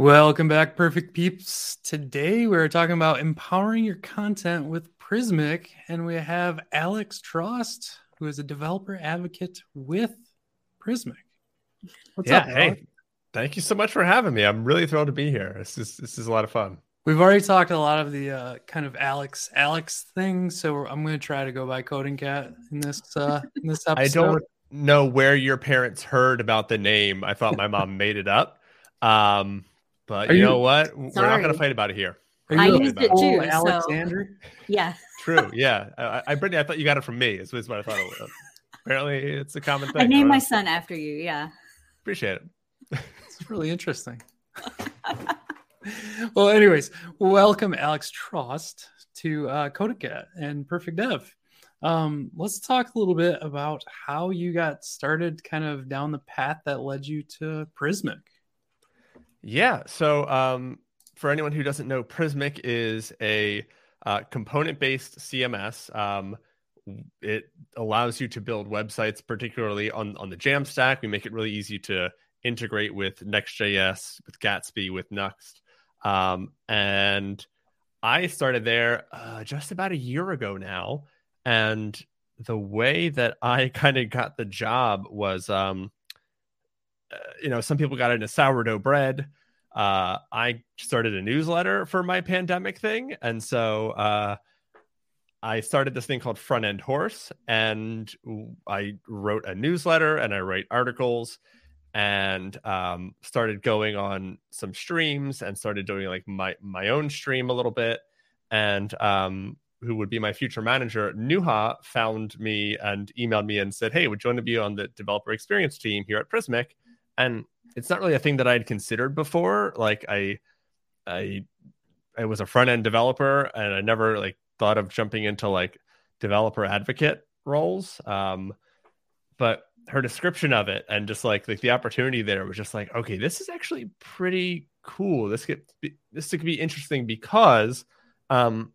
Welcome back, perfect peeps. Today we're talking about empowering your content with Prismic, and we have Alex Trost, who is a developer advocate with Prismic. What's yeah, up? Hey, thank you so much for having me. I'm really thrilled to be here. This is this is a lot of fun. We've already talked a lot of the uh, kind of Alex Alex things, so I'm going to try to go by Coding Cat in this uh, in this episode. I don't know where your parents heard about the name. I thought my mom made it up. Um, but you, you, know what? Sorry. We're not going to fight about it here. I used it too, Alexander. So, yeah. True. Yeah. I, I, Brittany, I thought you got it from me. Is, what I thought it was. Apparently, it's a common thing. I named my son after you. Yeah. Appreciate it. it's really interesting. well, anyways, welcome Alex Trost to uh, CodeCat and Perfect Dev. Um, let's talk a little bit about how you got started, kind of down the path that led you to Prismic. Yeah. So, um, for anyone who doesn't know, Prismic is a uh, component based CMS. Um, it allows you to build websites, particularly on, on the Jamstack. We make it really easy to integrate with Next.js, with Gatsby, with Nuxt. Um, and I started there uh, just about a year ago now. And the way that I kind of got the job was um, you know, some people got into sourdough bread. Uh, I started a newsletter for my pandemic thing, and so uh, I started this thing called Front End Horse, and I wrote a newsletter and I write articles, and um, started going on some streams and started doing like my my own stream a little bit, and um, who would be my future manager, Nuha, found me and emailed me and said, "Hey, would you want to be on the developer experience team here at Prismic?" And it's not really a thing that I'd considered before. Like I, I, I was a front end developer, and I never like thought of jumping into like developer advocate roles. Um, but her description of it and just like like the opportunity there was just like, okay, this is actually pretty cool. This could be, this could be interesting because, um,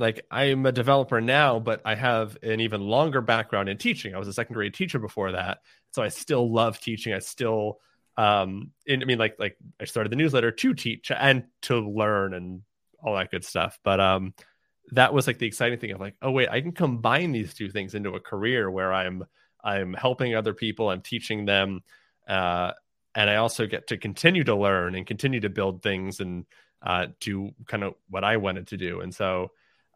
like I'm a developer now, but I have an even longer background in teaching. I was a second grade teacher before that, so I still love teaching. I still, um, in, I mean, like like I started the newsletter to teach and to learn and all that good stuff. But um, that was like the exciting thing of like, oh wait, I can combine these two things into a career where I'm I'm helping other people, I'm teaching them, uh, and I also get to continue to learn and continue to build things and uh, do kind of what I wanted to do. And so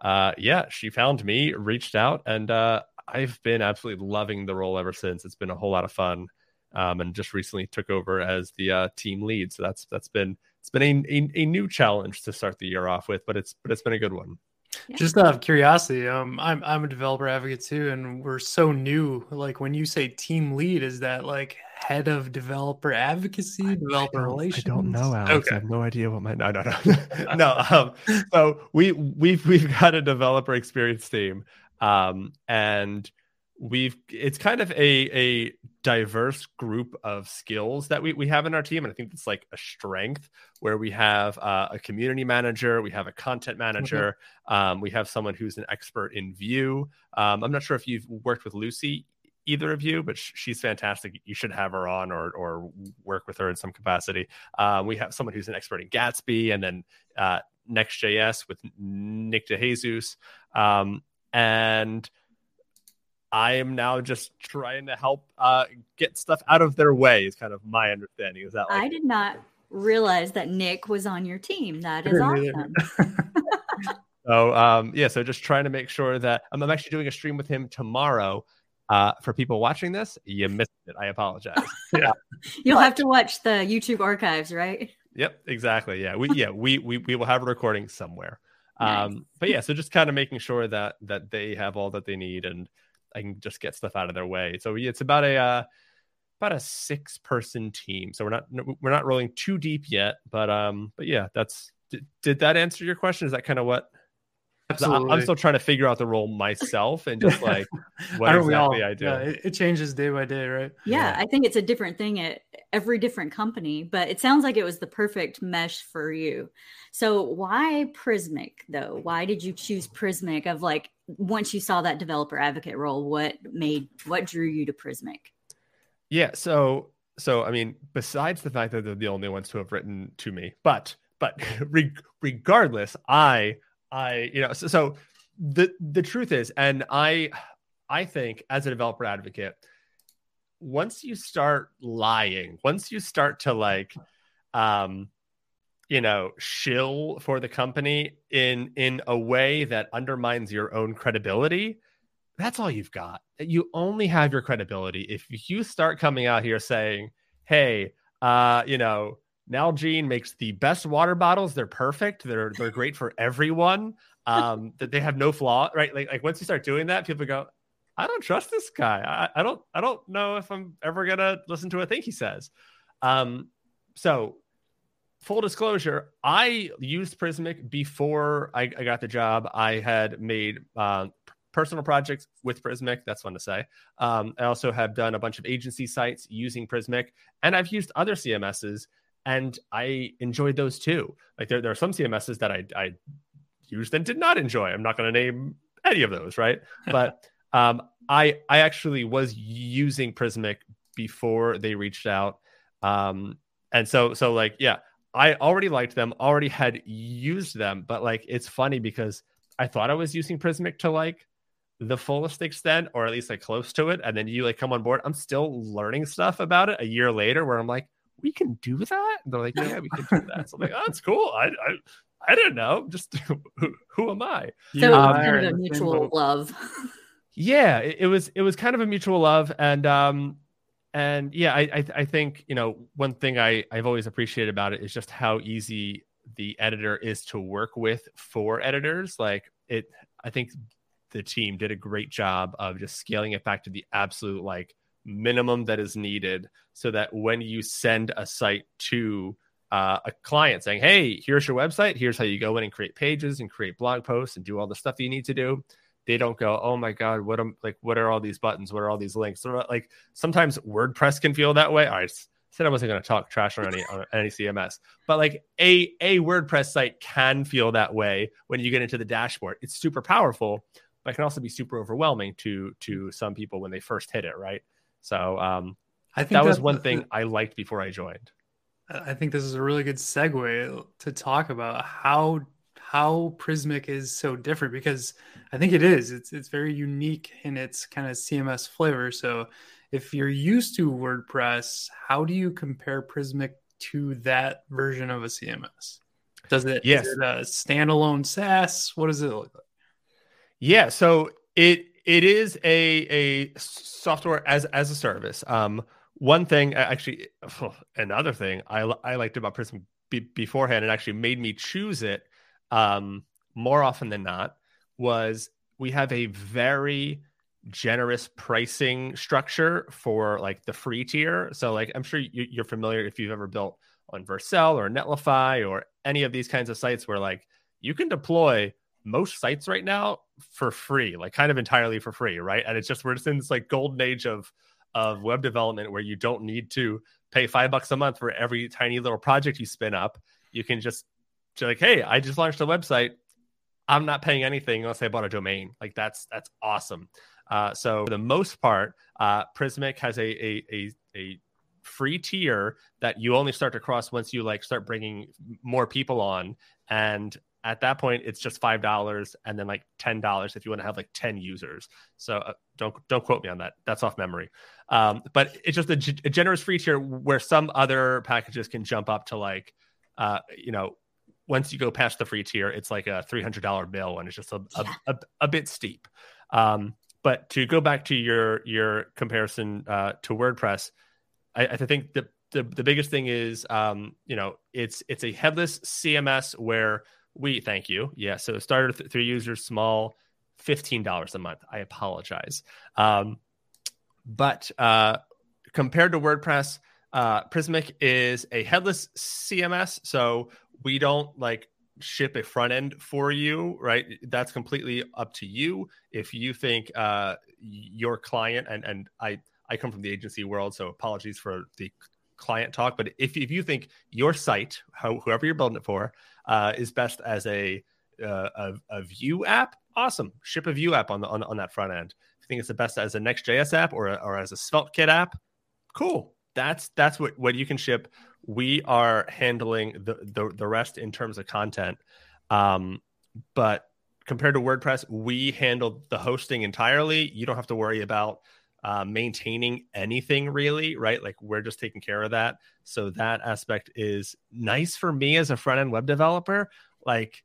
uh, yeah, she found me, reached out, and uh, I've been absolutely loving the role ever since. It's been a whole lot of fun, um, and just recently took over as the uh, team lead. So that's that's been it's been a, a, a new challenge to start the year off with, but it's but it's been a good one. Yeah. Just out of curiosity, um, I'm I'm a developer advocate too, and we're so new. Like when you say team lead, is that like head of developer advocacy, I, developer I relations? I don't know, Alex. Okay. I have no idea what my no no no no. Um, so we we've we've got a developer experience team, um, and we've it's kind of a a diverse group of skills that we, we have in our team and i think it's like a strength where we have uh, a community manager we have a content manager mm-hmm. um, we have someone who's an expert in Vue um, i'm not sure if you've worked with lucie either of you but sh- she's fantastic you should have her on or or work with her in some capacity um, we have someone who's an expert in gatsby and then uh, next.js with nick dejesus um, and I am now just trying to help uh, get stuff out of their way. Is kind of my understanding. Is that like- I did not realize that Nick was on your team. That is awesome. so um, yeah, so just trying to make sure that I'm, I'm actually doing a stream with him tomorrow. Uh, for people watching this, you missed it. I apologize. yeah, you'll have to watch the YouTube archives, right? Yep, exactly. Yeah, we yeah we we we will have a recording somewhere. Nice. Um, but yeah, so just kind of making sure that that they have all that they need and I can just get stuff out of their way. So it's about a uh, about a six person team. So we're not we're not rolling too deep yet, but um, but yeah, that's did, did that answer your question? Is that kind of what? Absolutely. I'm still trying to figure out the role myself and just like what exactly I do. Yeah, it, it, changes day by day, right? Yeah, yeah, I think it's a different thing at every different company, but it sounds like it was the perfect mesh for you. So why Prismic though? Why did you choose Prismic of like once you saw that developer advocate role, what made what drew you to Prismic? Yeah, so so I mean, besides the fact that they're the only ones who have written to me, but but re- regardless, I I you know so, so the the truth is, and I I think as a developer advocate, once you start lying, once you start to like, um, you know, shill for the company in in a way that undermines your own credibility, that's all you've got. You only have your credibility if you start coming out here saying, "Hey, uh, you know, Nalgene makes the best water bottles. They're perfect. They're they're great for everyone. Um, that they have no flaw, right? Like like once you start doing that, people go, I don't trust this guy. I, I don't I don't know if I'm ever gonna listen to a thing he says. Um, so full disclosure, I used Prismic before I, I got the job. I had made uh, personal projects with Prismic. That's fun to say. Um, I also have done a bunch of agency sites using Prismic, and I've used other CMSs, and I enjoyed those too. Like there, there are some CMSs that I, I used and did not enjoy. I'm not going to name any of those, right? But um, I I actually was using Prismic before they reached out, um, and so so like yeah, I already liked them, already had used them, but like it's funny because I thought I was using Prismic to like the fullest extent, or at least like close to it, and then you like come on board. I'm still learning stuff about it a year later, where I'm like, we can do that. And they're like, yeah, we can do that. So I'm like, oh, that's cool. I, I I don't know. Just who, who am I? So um, kind of a mutual love. yeah, it, it, was it was kind of a mutual love, and um, and yeah, I, I I think you know one thing I I've always appreciated about it is just how easy the editor is to work with for editors. Like it, I think the team did a great job of just scaling it back to the absolute like minimum that is needed so that when you send a site to uh, a client saying, Hey, here's your website. Here's how you go in and create pages and create blog posts and do all the stuff you need to do. They don't go, Oh my God, what am like, what are all these buttons? What are all these links? Like sometimes WordPress can feel that way. I said I wasn't going to talk trash on any, on any CMS, but like a, a WordPress site can feel that way when you get into the dashboard. It's super powerful, but it can also be super overwhelming to, to some people when they first hit it. Right. So, um, I think that was one thing I liked before I joined. I think this is a really good segue to talk about how how Prismic is so different because I think it is. It's it's very unique in its kind of CMS flavor. So if you're used to WordPress, how do you compare Prismic to that version of a CMS? Does it yes. It a standalone SaaS? What does it look like? Yeah, so it it is a a software as as a service. Um, one thing actually another thing i, I liked about prism be, beforehand and actually made me choose it um, more often than not was we have a very generous pricing structure for like the free tier so like i'm sure you, are familiar if you've ever built on vercel or netlify or any of these kinds of sites where like you can deploy most sites right now for free like kind of entirely for free right and it's just we're just in this like golden age of of web development where you don't need to pay five bucks a month for every tiny little project you spin up. You can just like, hey, I just launched a website. I'm not paying anything unless I bought a domain. Like that's that's awesome. Uh, so for the most part, uh, Prismic has a, a a a free tier that you only start to cross once you like start bringing more people on and at that point it's just five dollars and then like ten dollars if you want to have like 10 users. So uh, don't don't quote me on that. That's off memory. Um, but it's just a, a, generous free tier where some other packages can jump up to like uh, you know once you go past the free tier it's like a $300 bill and it's just a, yeah. a, a, a, bit steep. Um, but to go back to your your comparison uh, to wordpress I, I think the, the the biggest thing is um, you know it's it's a headless cms where we thank you. Yeah. So starter th- three users, small, $15 a month. I apologize. Um, but uh, compared to WordPress, uh, Prismic is a headless CMS. So we don't like ship a front end for you, right? That's completely up to you. If you think uh, your client and and I I come from the agency world, so apologies for the client talk. But if if you think your site, how, whoever you're building it for, uh, is best as a, uh, a, a Vue app, awesome. Ship a Vue app on the on, on that front end. If you think it's the best as a Next.js app or a, or as a SvelteKit app, cool. that's that's what what you can ship. We are handling the the, the rest in terms of content. Um, but compared to WordPress, we handle the hosting entirely. You don't have to worry about uh, maintaining anything really, right? Like we're just taking care of that. So that aspect is nice for me as a front end web developer. Like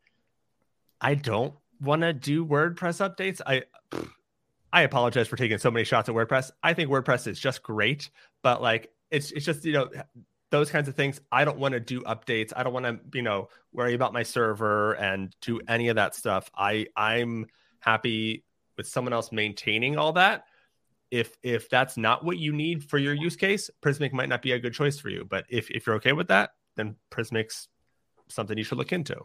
I don't want to do WordPress updates. I I apologize for taking so many shots at WordPress. I think WordPress is just great, but like it's it's just you know those kinds of things. I don't want to do updates. I don't want to you know worry about my server and do any of that stuff. I I'm happy with someone else maintaining all that. If if that's not what you need for your use case, Prismic might not be a good choice for you. But if if you're okay with that, then Prismic's something you should look into.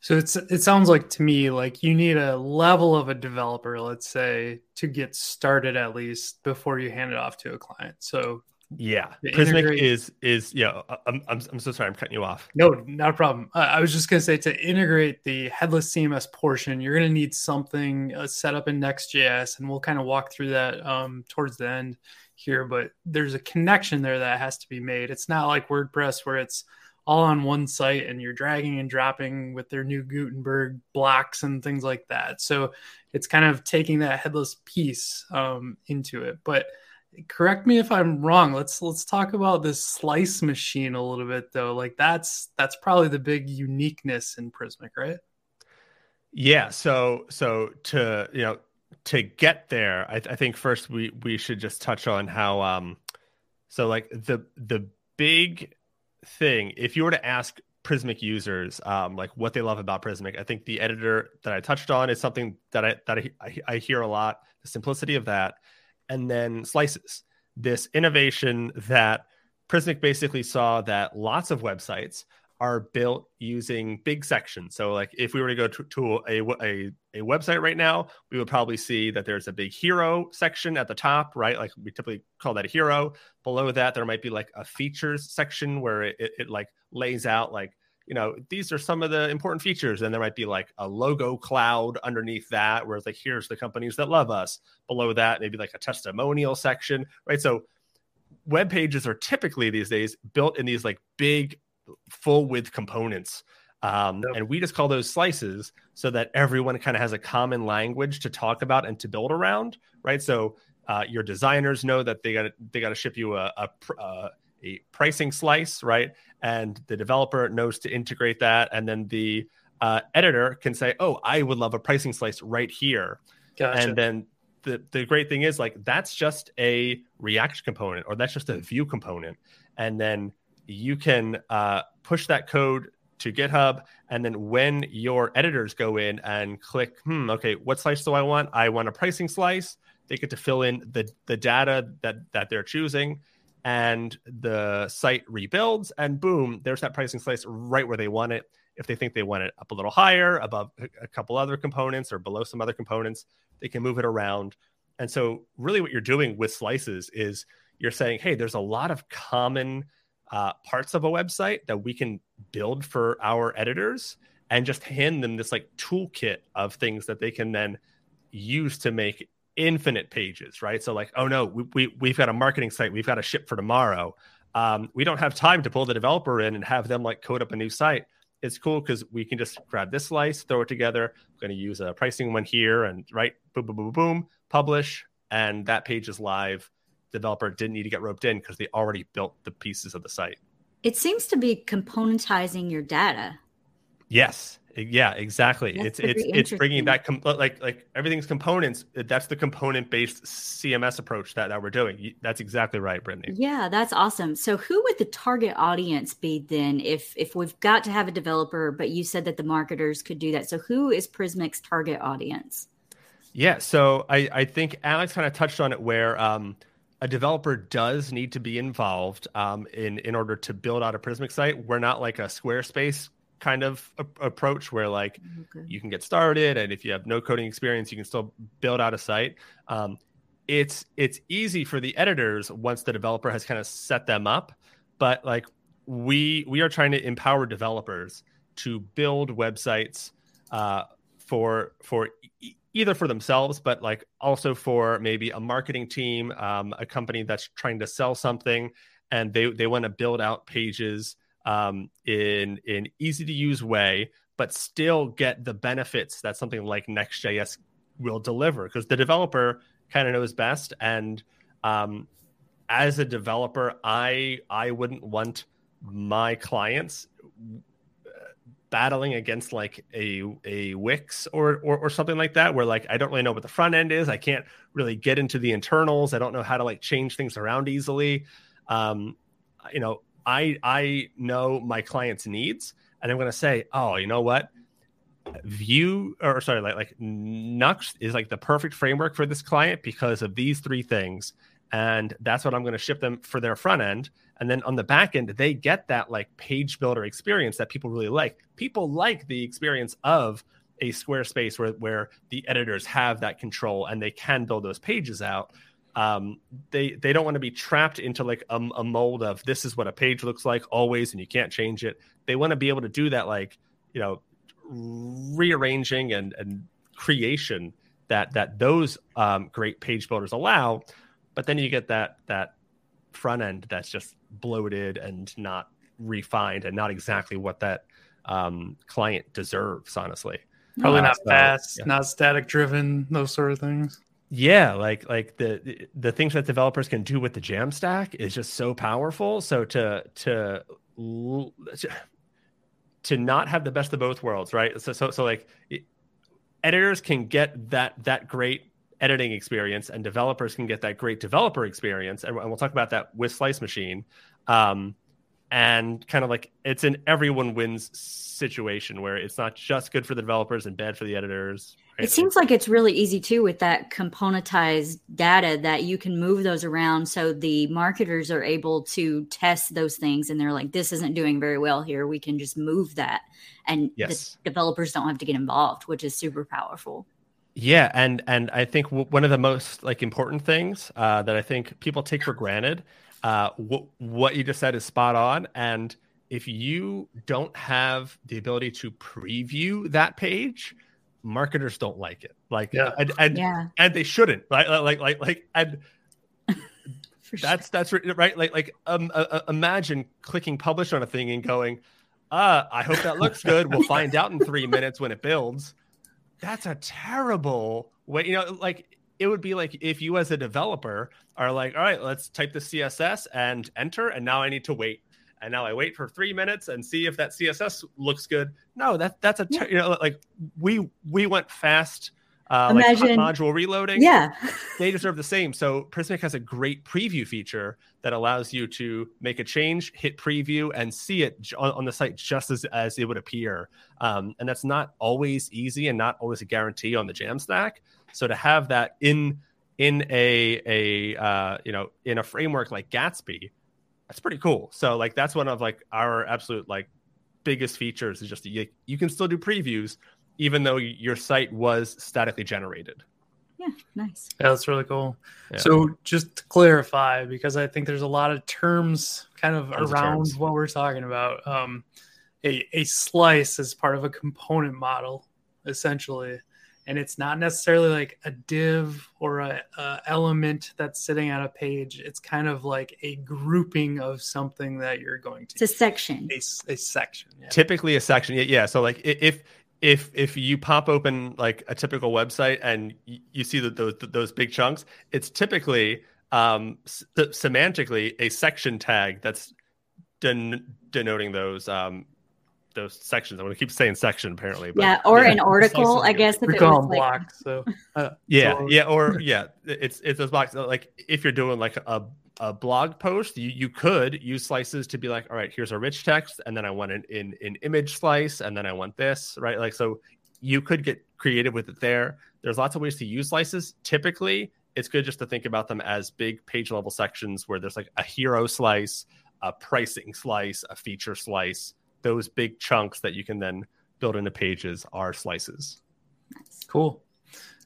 So it's it sounds like to me like you need a level of a developer, let's say, to get started at least before you hand it off to a client. So yeah, Prismic integrate... is is yeah. I'm, I'm I'm so sorry, I'm cutting you off. No, not a problem. Uh, I was just gonna say to integrate the headless CMS portion, you're gonna need something uh, set up in Next.js, and we'll kind of walk through that um, towards the end here. But there's a connection there that has to be made. It's not like WordPress where it's all on one site and you're dragging and dropping with their new Gutenberg blocks and things like that. So it's kind of taking that headless piece um, into it. But correct me if I'm wrong. Let's let's talk about this slice machine a little bit though. Like that's that's probably the big uniqueness in Prismic, right? Yeah. So so to you know to get there, I, I think first we we should just touch on how um so like the the big thing, if you were to ask Prismic users um, like what they love about Prismic, I think the editor that I touched on is something that I that I, I hear a lot. The simplicity of that, and then slices. This innovation that Prismic basically saw that lots of websites are built using big sections. So, like if we were to go to, to a, a, a website right now, we would probably see that there's a big hero section at the top, right? Like we typically call that a hero. Below that, there might be like a features section where it, it, it like lays out like you know these are some of the important features and there might be like a logo cloud underneath that where it's like here's the companies that love us below that maybe like a testimonial section right so web pages are typically these days built in these like big full width components. Um, yep. And we just call those slices so that everyone kind of has a common language to talk about and to build around, right? So uh, your designers know that they got they got to ship you a, a, uh, a pricing slice, right? And the developer knows to integrate that, and then the uh, editor can say, "Oh, I would love a pricing slice right here," gotcha. and then the the great thing is like that's just a React component or that's just a Vue component, and then you can uh, push that code to GitHub. And then when your editors go in and click, hmm, okay, what slice do I want? I want a pricing slice. They get to fill in the, the data that, that they're choosing. And the site rebuilds, and boom, there's that pricing slice right where they want it. If they think they want it up a little higher, above a couple other components or below some other components, they can move it around. And so, really, what you're doing with slices is you're saying, hey, there's a lot of common uh, parts of a website that we can build for our editors and just hand them this like toolkit of things that they can then use to make infinite pages, right? So like, oh no, we, we we've got a marketing site, we've got to ship for tomorrow. Um, we don't have time to pull the developer in and have them like code up a new site. It's cool because we can just grab this slice, throw it together. I'm going to use a pricing one here, and right, boom, boom, boom, boom, publish, and that page is live developer didn't need to get roped in because they already built the pieces of the site. It seems to be componentizing your data. Yes. Yeah, exactly. That's it's it's it's bringing that com- like like everything's components. That's the component based CMS approach that, that we're doing. That's exactly right, Brittany. Yeah, that's awesome. So, who would the target audience be then? If if we've got to have a developer, but you said that the marketers could do that. So, who is Prismic's target audience? Yeah, so I I think Alex kind of touched on it where um a developer does need to be involved um, in in order to build out a Prismic site. We're not like a Squarespace kind of a- approach where like okay. you can get started, and if you have no coding experience, you can still build out a site. Um, it's it's easy for the editors once the developer has kind of set them up, but like we we are trying to empower developers to build websites uh, for for either for themselves, but like also for maybe a marketing team, um, a company that's trying to sell something. and they they want to build out pages um, in in easy to use way, but still get the benefits that something like Next.js will deliver because the developer kind of knows best. And um, as a developer, I I wouldn't want my clients battling against like a a Wix or, or or something like that, where like I don't really know what the front end is. I can't really get into the internals. I don't know how to like change things around easily. Um, you know, I I know my client's needs, and I'm going to say, oh, you know what? Vue or sorry, like like Nuxt is like the perfect framework for this client because of these three things, and that's what I'm going to ship them for their front end. And then on the back end, they get that like page builder experience that people really like. People like the experience of a Squarespace where where the editors have that control and they can build those pages out. Um, they they don't want to be trapped into like a, a mold of this is what a page looks like always and you can't change it. They want to be able to do that like you know rearranging and and creation that that those um, great page builders allow. But then you get that that front end that's just bloated and not refined and not exactly what that um, client deserves, honestly. Probably uh, not so, fast, yeah. not static driven, those sort of things. Yeah, like like the the things that developers can do with the Jamstack is just so powerful. So to to to not have the best of both worlds, right? So so so like editors can get that that great editing experience and developers can get that great developer experience and, we'll talk about that with slice machine um, and kind of like it's an everyone wins situation where it's not just good for the developers and bad for the editors right? it seems like it's really easy too with that componentized data that you can move those around so the marketers are able to test those things and they're like this isn't doing very well here we can just move that and yes. the developers don't have to get involved which is super powerful yeah, and and I think w- one of the most like important things uh, that I think people take for granted, uh, w- what you just said is spot on. And if you don't have the ability to preview that page, marketers don't like it. Like, yeah. and and, yeah. and they shouldn't, right? Like like like and. that's that's right. Like like um, uh, uh, imagine clicking publish on a thing and going, uh, I hope that looks good. We'll find out in three minutes when it builds that's a terrible way. You know, like it would be like if you as a developer are like, all right, let's type the CSS and enter, and now I need to wait. And now I wait for three minutes and see if that CSS looks good. No, that that's a ter- you know like we we went fast uh, Imagine, like module reloading. Yeah. they deserve the same. So Prismic has a great preview feature that allows you to make a change, hit preview, and see it on, on the site just as, as it would appear. Um, and that's not always easy and not always a guarantee on the Jamstack. So to have that in in a a uh, you know in a framework like Gatsby, that's pretty cool. So like that's one of like our absolute like biggest features is just you, you can still do previews even though your site was statically generated. Yeah, nice. Yeah, that's really cool. Yeah. So just to clarify, because I think there's a lot of terms kind of Those around terms. what we're talking about. Um, a, a slice is part of a component model, essentially. And it's not necessarily like a div or a, a element that's sitting on a page. It's kind of like a grouping of something that you're going to. It's a section. A, a section. Yeah. Typically a section. Yeah. Yeah. So like if if if you pop open like a typical website and you, you see that those those big chunks, it's typically um, s- semantically a section tag that's den- denoting those um, those sections. I'm going to keep saying section apparently. But, yeah, or yeah. an article, I guess. If we call them like... blocks. So uh, yeah, so... yeah, or yeah, it's it's those blocks. Like if you're doing like a a blog post, you, you could use slices to be like, all right, here's a rich text, and then I want an in an image slice, and then I want this, right? Like so you could get creative with it there. There's lots of ways to use slices. Typically, it's good just to think about them as big page level sections where there's like a hero slice, a pricing slice, a feature slice. Those big chunks that you can then build into pages are slices. Cool.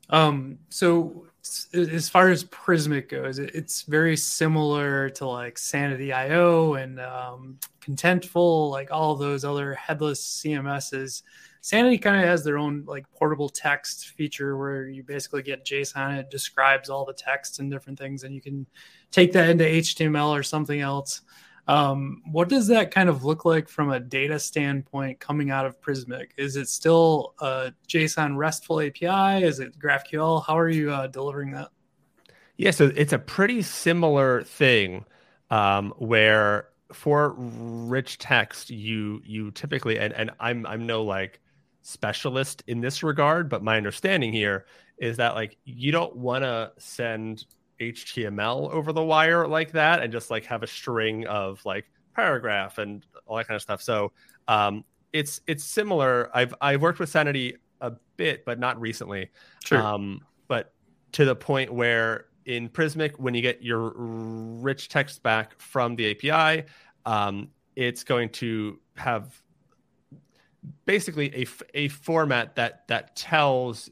Um, so as far as Prismic goes, it's very similar to like Sanity.io and um, Contentful, like all those other headless CMSs. Sanity kind of has their own like portable text feature where you basically get JSON. It describes all the text and different things, and you can take that into HTML or something else. Um, what does that kind of look like from a data standpoint coming out of Prismic? Is it still a JSON RESTful API? Is it GraphQL? How are you uh, delivering that? Yeah, so it's a pretty similar thing um, where for rich text, you you typically and, and I'm I'm no like specialist in this regard, but my understanding here is that like you don't want to send HTML over the wire like that and just like have a string of like paragraph and all that kind of stuff. So um, it's it's similar. I've I've worked with Sanity a bit, but not recently. Sure. Um, but to the point where in Prismic, when you get your rich text back from the API, um, it's going to have basically a, a format that that tells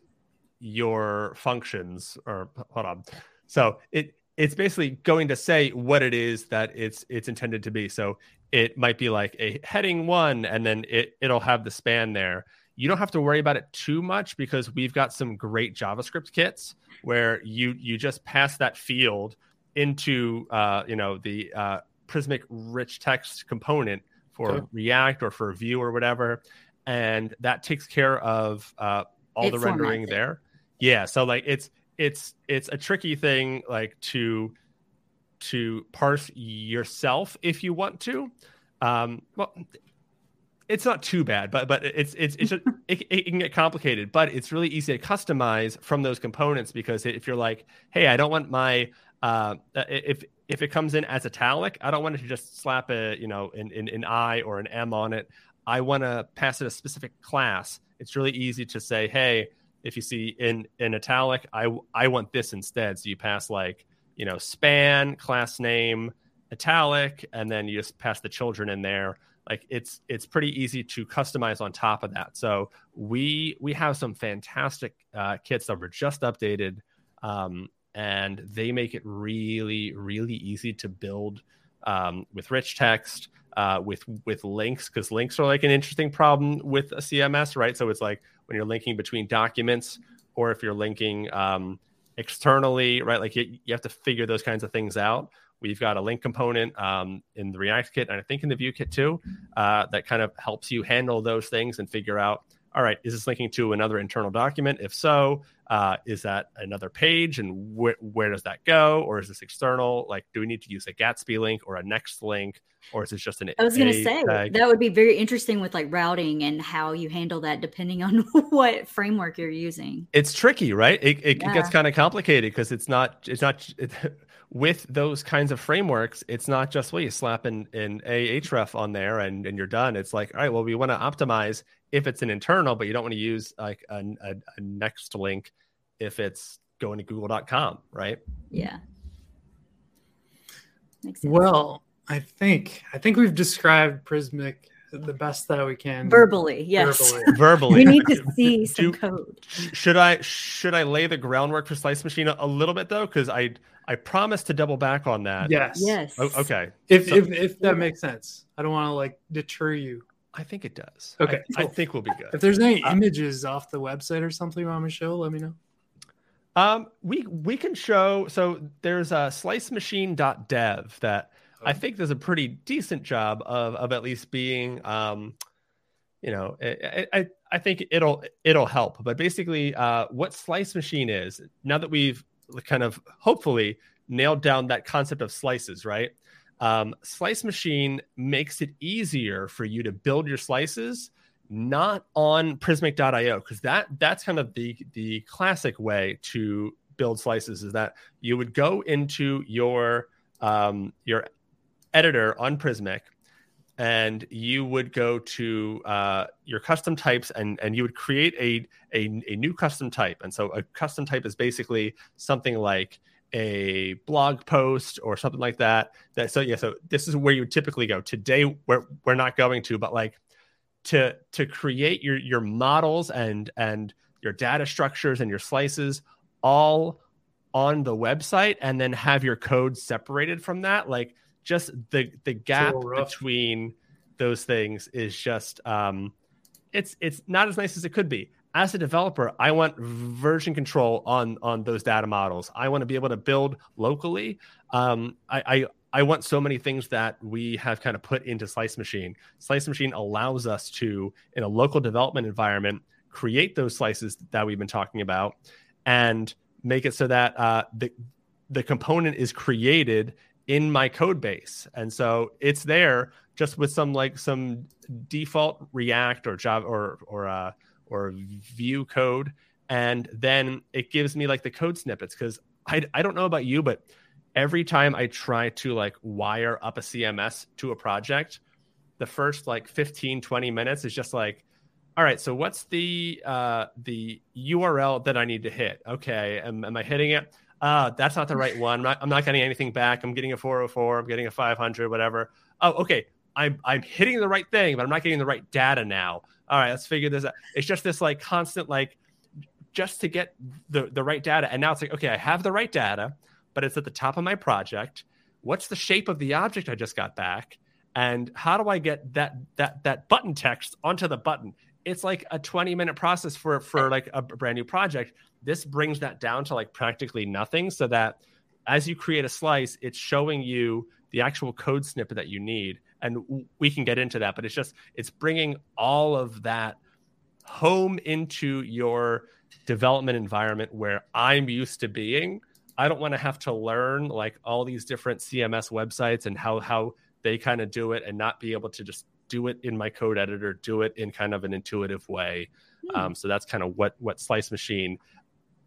your functions or hold on so it it's basically going to say what it is that it's it's intended to be. So it might be like a heading one, and then it it'll have the span there. You don't have to worry about it too much because we've got some great JavaScript kits where you you just pass that field into uh, you know the uh, Prismic rich text component for okay. React or for Vue or whatever, and that takes care of uh, all it the rendering it. there. Yeah, so like it's it's it's a tricky thing like to to parse yourself if you want to. Um well it's not too bad but but it's it's it's just, it, it can get complicated but it's really easy to customize from those components because if you're like hey i don't want my uh if if it comes in as italic i don't want it to just slap a you know an, an, an i or an m on it. I want to pass it a specific class. It's really easy to say hey if you see in in italic i i want this instead. So you pass like you know span class name italic and then you just pass the children in there. Like it's it's pretty easy to customize on top of that. So we we have some fantastic uh, kits that were just updated um, and they make it really really easy to build um, with rich text uh, with with links because links are like an interesting problem with a cms right? So it's like when you're linking between documents or if you're linking um, externally, right? Like you, you, have to figure those kinds of things out. We've got a link component um, in the React kit, and I think in the Vue kit too, uh, that kind of helps you handle those things and figure out all right, is this linking to another internal document? If so, uh, is that another page and wh- where does that go? Or is this external? Like, do we need to use a Gatsby link or a next link? Or is it just an I was going to say tag? that would be very interesting with like routing and how you handle that depending on what framework you're using. It's tricky, right? It, it, yeah. it gets kind of complicated because it's not, it's not, it, with those kinds of frameworks, it's not just well, you slap in, in a href on there and, and you're done. It's like, all right, well, we want to optimize if it's an internal, but you don't want to use like a, a, a next link if it's going to google.com, right? Yeah. Well, I think I think we've described Prismic the best that we can verbally. Yes, verbally. verbally. we need to see some Do, code. Should I should I lay the groundwork for Slice Machine a, a little bit though? Because I I promise to double back on that. Yes. Yes. Oh, okay. If, so, if if that makes sense, I don't want to like deter you. I think it does. Okay. I, I think we'll be good. If there's any uh, images off the website or something on the show, let me know. Um, we we can show. So there's a slicemachine.dev that I think does a pretty decent job of of at least being, um, you know, I, I, I think it'll it'll help. But basically, uh, what Slice Machine is now that we've kind of hopefully nailed down that concept of slices, right? Um, Slice Machine makes it easier for you to build your slices not on prismic.io because that that's kind of the the classic way to build slices is that you would go into your um, your editor on prismic and you would go to uh, your custom types and, and you would create a, a, a new custom type. And so a custom type is basically something like a blog post or something like that. That so yeah, so this is where you typically go. Today we're we're not going to, but like to to create your your models and and your data structures and your slices all on the website and then have your code separated from that. Like just the the gap between those things is just um, it's it's not as nice as it could be. As a developer, I want version control on on those data models. I want to be able to build locally. Um, I, I I want so many things that we have kind of put into Slice Machine. Slice Machine allows us to, in a local development environment, create those slices that we've been talking about and make it so that uh, the the component is created in my code base, and so it's there just with some like some default React or Java or or uh, or Vue code, and then it gives me like the code snippets because I I don't know about you, but every time I try to like wire up a CMS to a project, the first like 15 20 minutes is just like all right so what's the uh the url that i need to hit? Okay am, am i hitting it? Uh that's not the right one. I'm not, I'm not getting anything back. I'm getting a 404 i'm getting a 500 whatever. Oh okay I'm I'm hitting the right thing, but I'm not getting the right data now. All right, let's figure this out. It's just this like constant like just to get the the right data. And now it's like, okay, I have the right data, but it's at the top of my project. What's the shape of the object I just got back? And how do I get that that that button text onto the button? It's like a 20 minute process for for like a brand new project. This brings that down to like practically nothing so that as you create a slice, it's showing you the actual code snippet that you need and we can get into that but it's just it's bringing all of that home into your development environment where i'm used to being i don't want to have to learn like all these different cms websites and how how they kind of do it and not be able to just do it in my code editor do it in kind of an intuitive way hmm. um, so that's kind of what what slice machine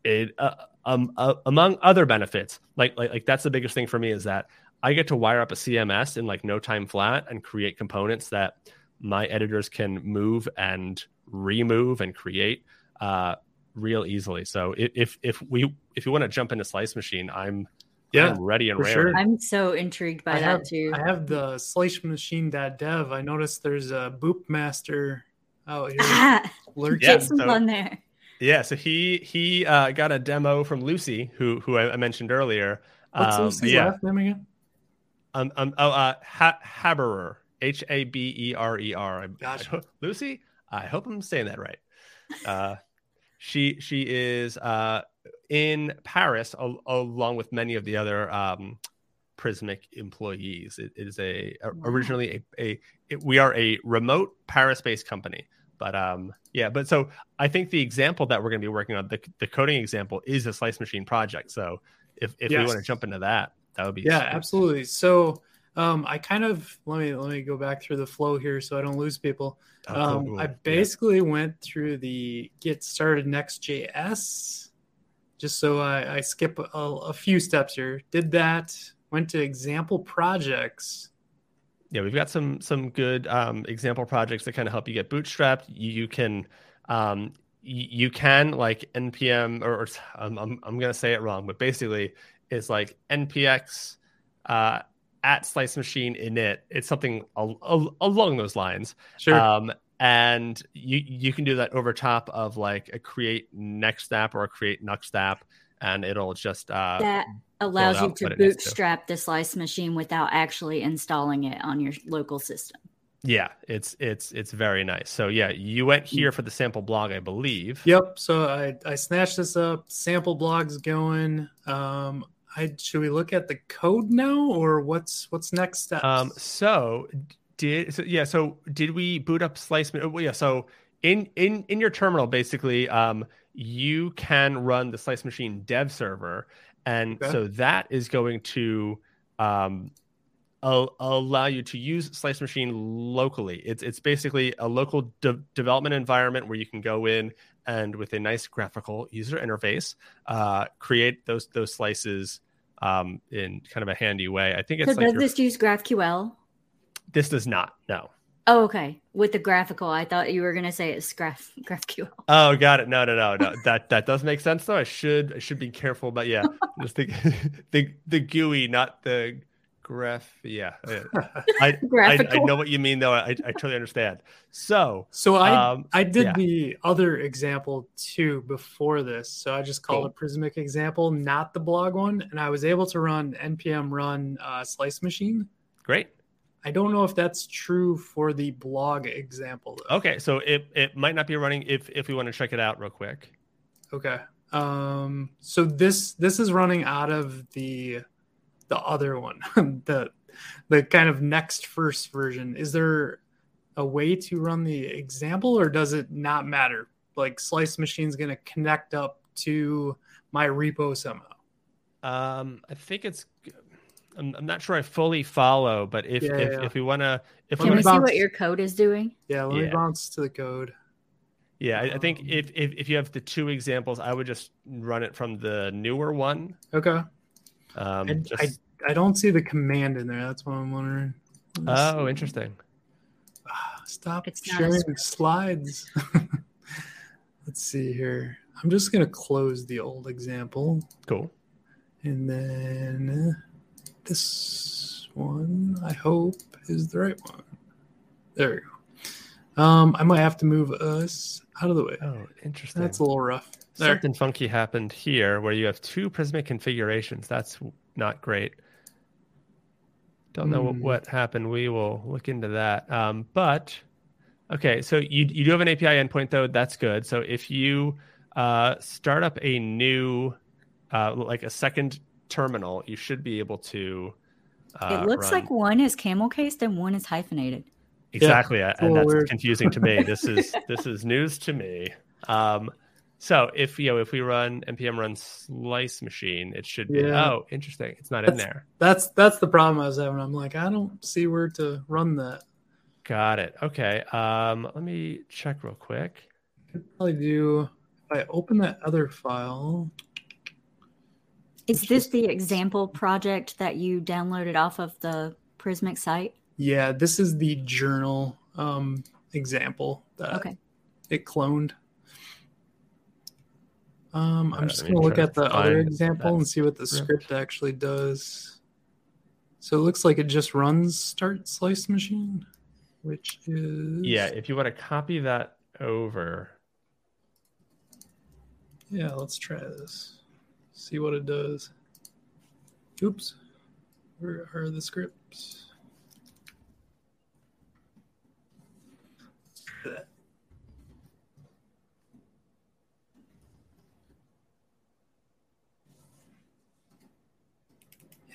it uh, um, uh, among other benefits like, like like that's the biggest thing for me is that I get to wire up a CMS in like no time flat and create components that my editors can move and remove and create uh, real easily. So if if we if you want to jump into Slice Machine, I'm yeah I'm ready and ready. Sure. I'm so intrigued by I that have, too. I have the Slice Machine dev. I noticed there's a Boop Master out here. lurking. Yeah, some so, fun there. Yeah, so he he uh, got a demo from Lucie, who who I, mentioned earlier. What's um, Lucie's yeah. last name again? Um, um, oh, uh, ha- Haberer, H A B E R E R. Lucie, I hope I'm saying that right. Uh, she she is uh, in Paris al- along with many of the other um, Prismic employees. it, it is a, a originally a, a it, we are a remote Paris-based company. But um, yeah, but so I think the example that we're going to be working on, the, the coding example, is a slice machine project. So if, if yes. we want to jump into that, that would be yeah, absolutely. So um, I kind of let me let me go back through the flow here so I don't lose people. Oh, um, cool. I basically yeah. went through the get started next.js just so I, I skip a, a, few steps here. Did that. Went to example projects. Yeah, we've got some some good um, example projects that kind of help you get bootstrapped. You, you can um, you, can like npm or, or I'm, I'm, I'm gonna say it wrong, but basically is like npx uh, at slice machine init. It's something al- al- along those lines. Sure. Um, and you you can do that over top of like a create next app or a create next app, and it'll just uh, that allows you to bootstrap to. the slice machine without actually installing it on your local system. Yeah, it's it's it's very nice. So yeah, you went here for the sample blog, I believe. Yep. So I I snatched this up. Sample blog's going. Um, I should we look at the code now, or what's what's next steps? Um, so did so yeah. So did we boot up Slice? Well, yeah. So in in in your terminal, basically, um, you can run the Slice Machine dev server, and okay. so that is going to um allow you to use Slice Machine locally. It's it's basically a local de- development environment where you can go in and with a nice graphical user interface, uh, create those those slices um, in kind of a handy way. I think it's. So like does this use GraphQL? This does not. No. Oh, okay. With the graphical, I thought you were gonna say it's graph GraphQL. Oh, got it. No, no, no, no. that that does make sense though. I should I should be careful, but yeah, just the the the GUI, not the graph. Yeah, I, I, I know what you mean, though. I, I totally understand. So, So I um, I did yeah. the other example too before this. So I just called Cool. a Prismic example, not the blog one, and I was able to run npm run uh, slice machine. great. I don't know if that's true for the blog example though. Okay, so it it might not be running if if we want to check it out real quick. Okay. Um so this this is running out of the the other one. the the kind of next first version. Is there a way to run the example or does it not matter? Like slice machine's going to connect up to my repo somehow. Um, I think it's. I'm, I'm not sure I fully follow, but if Yeah, if, yeah. if we want to, if Let Can we we me see bounce- what your code is doing? Yeah, let me bounce to the code. yeah, I, I think Um, if, if if you have the two examples, I would just run it from the newer one. Okay. Um, I, just, I, I don't see the command in there. That's what I'm wondering. Oh, see. interesting. Ah, Stop It's sharing script. slides. Let's see here. I'm just going to close the old example. Cool. And then this one, I hope, is the right one. There we go. Um, I might have to move us out of the way. Oh, interesting. That's a little rough. There. Something funky happened here where you have two Prismic configurations. That's not great. Don't know what, Hmm. what happened. We will look into that. Um, but okay, so you you do have an API endpoint though. That's good. So if you uh, start up a new, uh, like a second terminal, you should be able to. Uh, it looks run- like one is camel cased and one is hyphenated. Exactly, a and little that's weird. confusing to me. This is this is news to me. Um, so if you know if we run npm run slice machine, it should be Yeah. oh interesting. It's not in there. That's that's the problem I was having. I'm like, I don't see where to run that. Got it. Okay. Um, let me check real quick. I could probably do if I open that other file. Is this the example project that you downloaded off of the Prismic site? Yeah, this is the journal um, example that Okay. it cloned. Um, I'm just going to look at the other example and see what the script. script actually does. So it looks like it just runs start slice machine, which is Yeah, if you want to copy that over, yeah. Let's try this. See what it does. Oops, where are the scripts? That.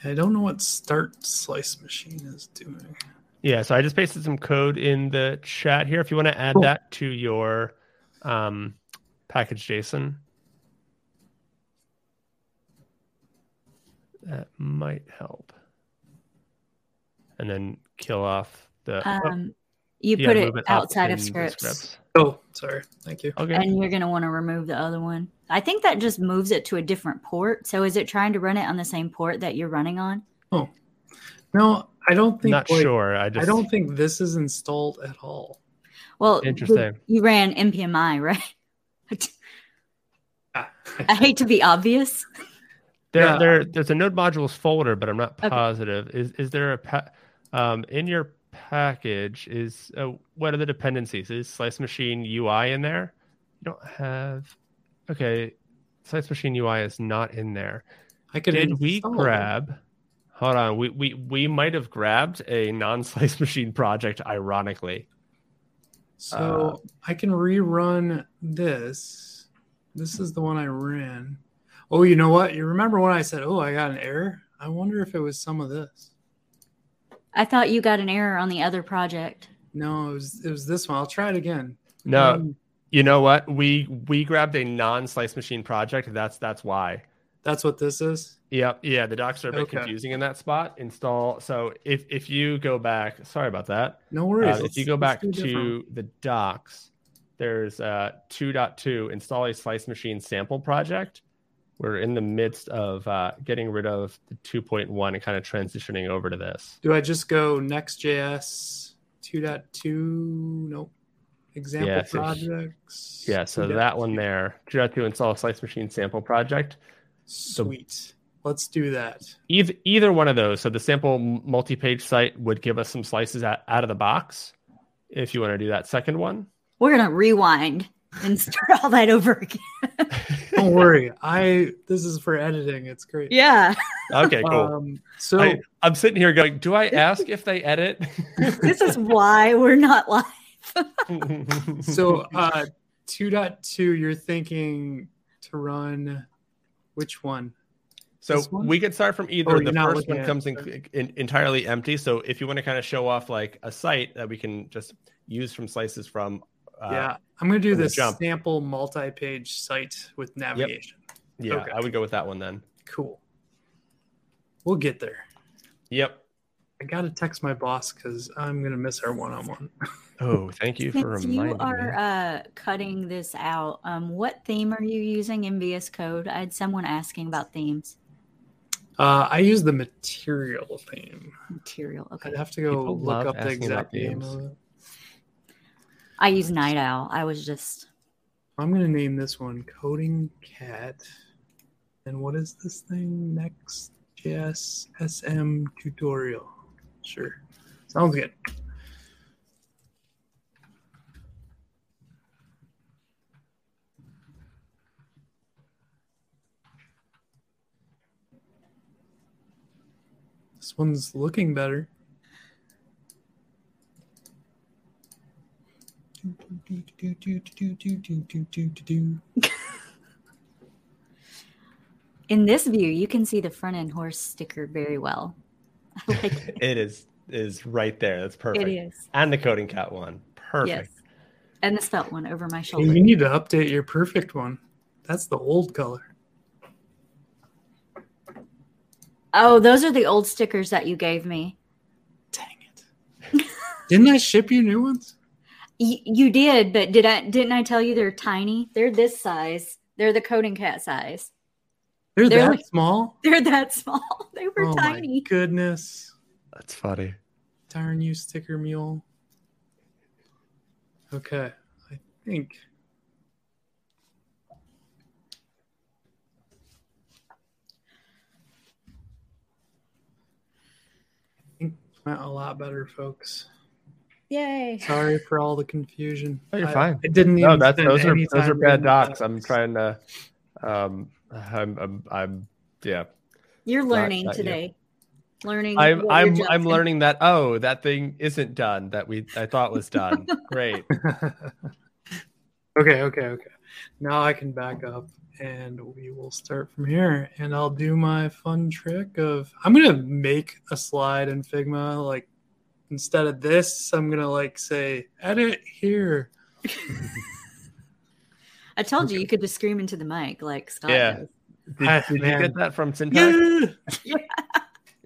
I don't know what start slice machine is doing. yeah. So I just pasted some code in the chat here. If you want to add Cool. that to your um, package JSON, that might help. And then kill off the. oh, Um, you yeah, put move it outside of in the scripts, Oh, sorry. Thank you. Okay. and you're going to want to remove the other one. I think that just moves it to a different port. So is it trying to run it on the same port that you're running on? Oh, no, I don't think. Not like, sure. I just. I don't think this is installed at all. Well, Interesting. You ran npmi, right? Ah, I hate to be obvious. There, Yeah. there, there's a node modules folder, but I'm not Okay. positive. Is is there a pa- um in your package? Is uh, what are the dependencies? Is Slice Machine UI in there? You don't have. Okay, Slice Machine UI is not in there. I could. Did we grab? Hold on, we we we might have grabbed a non-Slice Machine project. Ironically, So I can rerun this. This is the one I ran. Oh, you know what? You remember when I said, "Oh, I got an error"? I wonder if it was some of this. I thought you got an error on the other project. No, it was it was this one. I'll try it again. no. Um, you know what? We we grabbed a non-Slice Machine project. That's that's why. that's what this is. Yep. Yeah, the docs are a bit Okay. confusing in that spot. Install. So if if you go back, sorry about that. No Uh, worries. if you go back do different to the docs, there's uh 2.2 install a slice machine sample project. We're in the midst of uh, getting rid of the 2.1 and kind of transitioning over to this. Do I just go Next.js 2.2? Nope. Example Yeah, so- projects. Yeah, so 2.2. that one there, 2.2 install a slice machine sample project. Sweet. let's do that. Either either one of those. So the sample multi-page site would give us some slices out, out of the box. If you want to do that second one, We're gonna rewind and start all that over again. Don't worry. I this is for editing. It's great. yeah. okay, cool. Um, so I, I'm sitting here going, do I ask if they edit? This is why we're not live. so uh 2.2 you're thinking to run which one? So one? we could start from either. Oh, the first one comes in, in, entirely empty. So if you want to kind of show off like a site that we can just use from slices from, uh, yeah. I'm gonna do this jump. sample multi-page site with navigation. yeah, Okay. I would go with that one then. Cool. We'll get there. Yep. I gotta text my boss because I'm gonna miss our one-on-one. Oh, thank you for Since reminding you are me. uh, cutting this out, um, what theme are you using in VS Code? I had someone asking about themes. Uh, I use the material theme. Material. Okay. I'd have to go People look up the exact name of it. I use Night Owl. I was just I'm gonna name this one Coding Cat. And what is this thing? Next JS SM tutorial. Sure. Sounds good. This one's looking better. in this view. You can see the front end horse sticker very well. Like it. it is is right there. That's perfect. it is. And the coding cat one. Perfect. Yes. And the Svelte one over my shoulder. you need to update your perfect one. That's the old color. Oh, those are the old stickers that you gave me. Dang it. Didn't I ship you new ones? Y- you did, but did I didn't I tell you they're tiny? They're this size. They're the coding cat size. They're, They're that like- small? They're that small. They were oh tiny. my goodness. That's funny. Darn you, sticker mule. Okay, I think. I think it went a lot better, folks. Yay. Sorry for all the confusion. Oh, you're I- fine. I didn't No, even that's those are those are bad docs. I'm trying to um I'm I'm I'm yeah. You're learning not you. today. Learning. I'm I'm I'm jumping. learning that oh that thing isn't done that we I thought was done. Great. okay, okay, okay. Now I can back up and we will start from here. And I'll do my fun trick of I'm gonna make a slide in Figma. Like instead of this, I'm gonna like say edit here. I told you you could just scream into the mic like Scott Yeah. does. Did, did you get that from syntax? Yeah.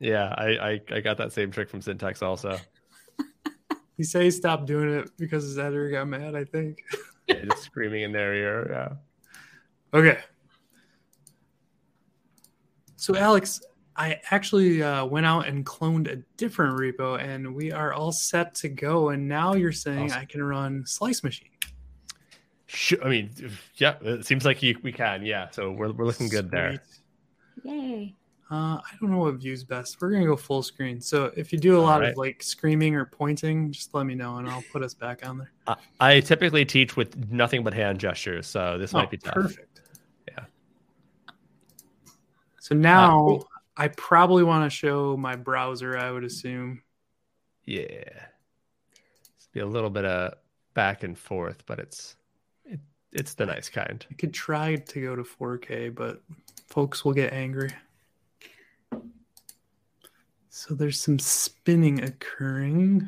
Yeah, I, I I got that same trick from syntax also. He said he stopped doing it because his editor got mad, I think. Yeah, just screaming in their ear. Yeah. Okay. So, Alex, I actually uh, went out and cloned a different repo, and we are all set to go. And now you're saying Awesome. I can run Slice Machine. Sh- I mean, yeah, it seems like you, we can. Yeah, so we're we're looking good there. Yay. Uh, I don't know what views best. We're gonna go full screen. So if you do a lot Alright. of like screaming or pointing, just let me know, and I'll put us back on there. I, I typically teach with nothing but hand gestures, so this might Oh, be tough. perfect. Yeah. So now cool. I probably want to show my browser. I would assume. Yeah, it's be a little bit of back and forth, but it's it, it's the nice kind. I could try to go to 4K, but folks will get angry. So there's some spinning occurring.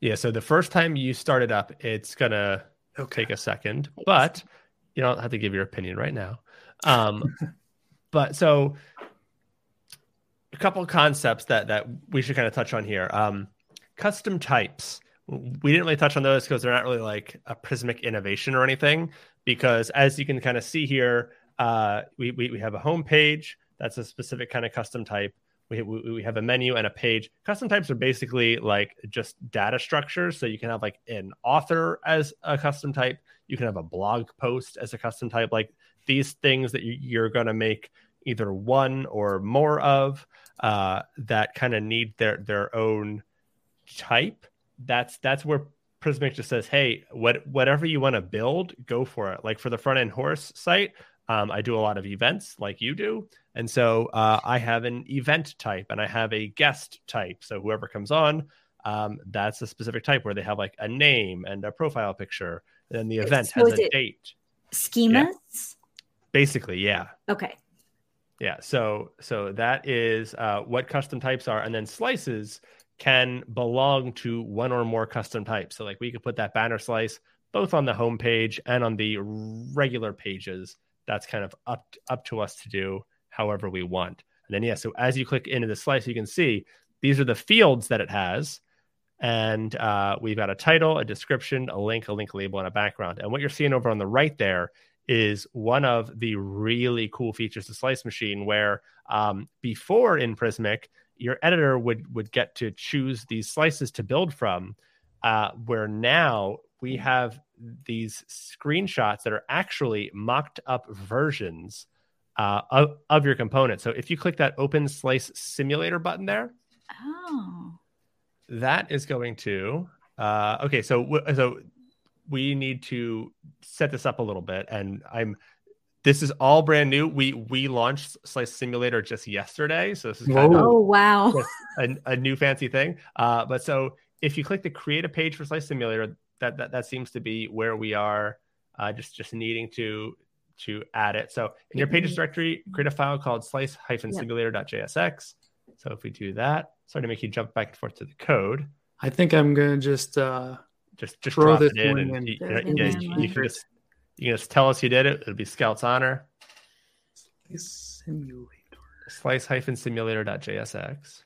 Yeah, so the first time you start it up, it's gonna Okay. take a second, but you don't have to give your opinion right now. Um, but so a couple concepts that that we should kind of touch on here. Um, custom types. We didn't really touch on those because they're not really like a Prismic innovation or anything. Because as you can kind of see here, uh, we, we we have a home page that's a specific kind of custom type. We, we, we have a menu and a page. Custom types are basically like just data structures. So you can have like an author as a custom type. You can have a blog post as a custom type. Like these things that you, you're going to make either one or more of uh, that kind of need their their own type. That's that's where Prismic just says, "Hey, what whatever you want to build, go for it." Like for the front end horse site, um, I do a lot of events like you do. And so uh, I have an event type and I have a guest type. So whoever comes on, um, that's a specific type where they have like a name and a profile picture. And the event so has a date. Schemas? Yeah. Basically, yeah. Okay. Yeah. So so that is uh, what custom types are. And then slices can belong to one or more custom types. So like we could put that banner slice both on the home page and on the regular pages that's kind of up up to us to do however we want. And then yeah, so as you click into the slice, you can see these are the fields that it has. And uh, we've got a title, a description, a link, a link label, and a background. And what you're seeing over on the right there is one of the really cool features of Slice Machine, where um, before in Prismic, your editor would would get to choose these slices to build from. Uh, where now we have these screenshots that are actually mocked up versions uh, of, of your component. So if you click that open slice simulator button there, oh, that is going to uh, okay. So so we need to set this up a little bit, and I'm this is all brand new. We we launched Slice Simulator just yesterday, so this is kind of oh wow. a, a, new fancy thing. Uh, but so if you click the create a page for Slice Simulator, that that, that seems to be where we are uh, just just needing to to add it. So in your pages directory create a file called slice hyphen simulator.jsx so if we do that sorry to make you jump back and forth to the code. I think i'm gonna just uh just just throw this in and, and you, yeah, you, you, can just you can just tell us you did it it'll be scout's honor slice simulator slice simulator.jsx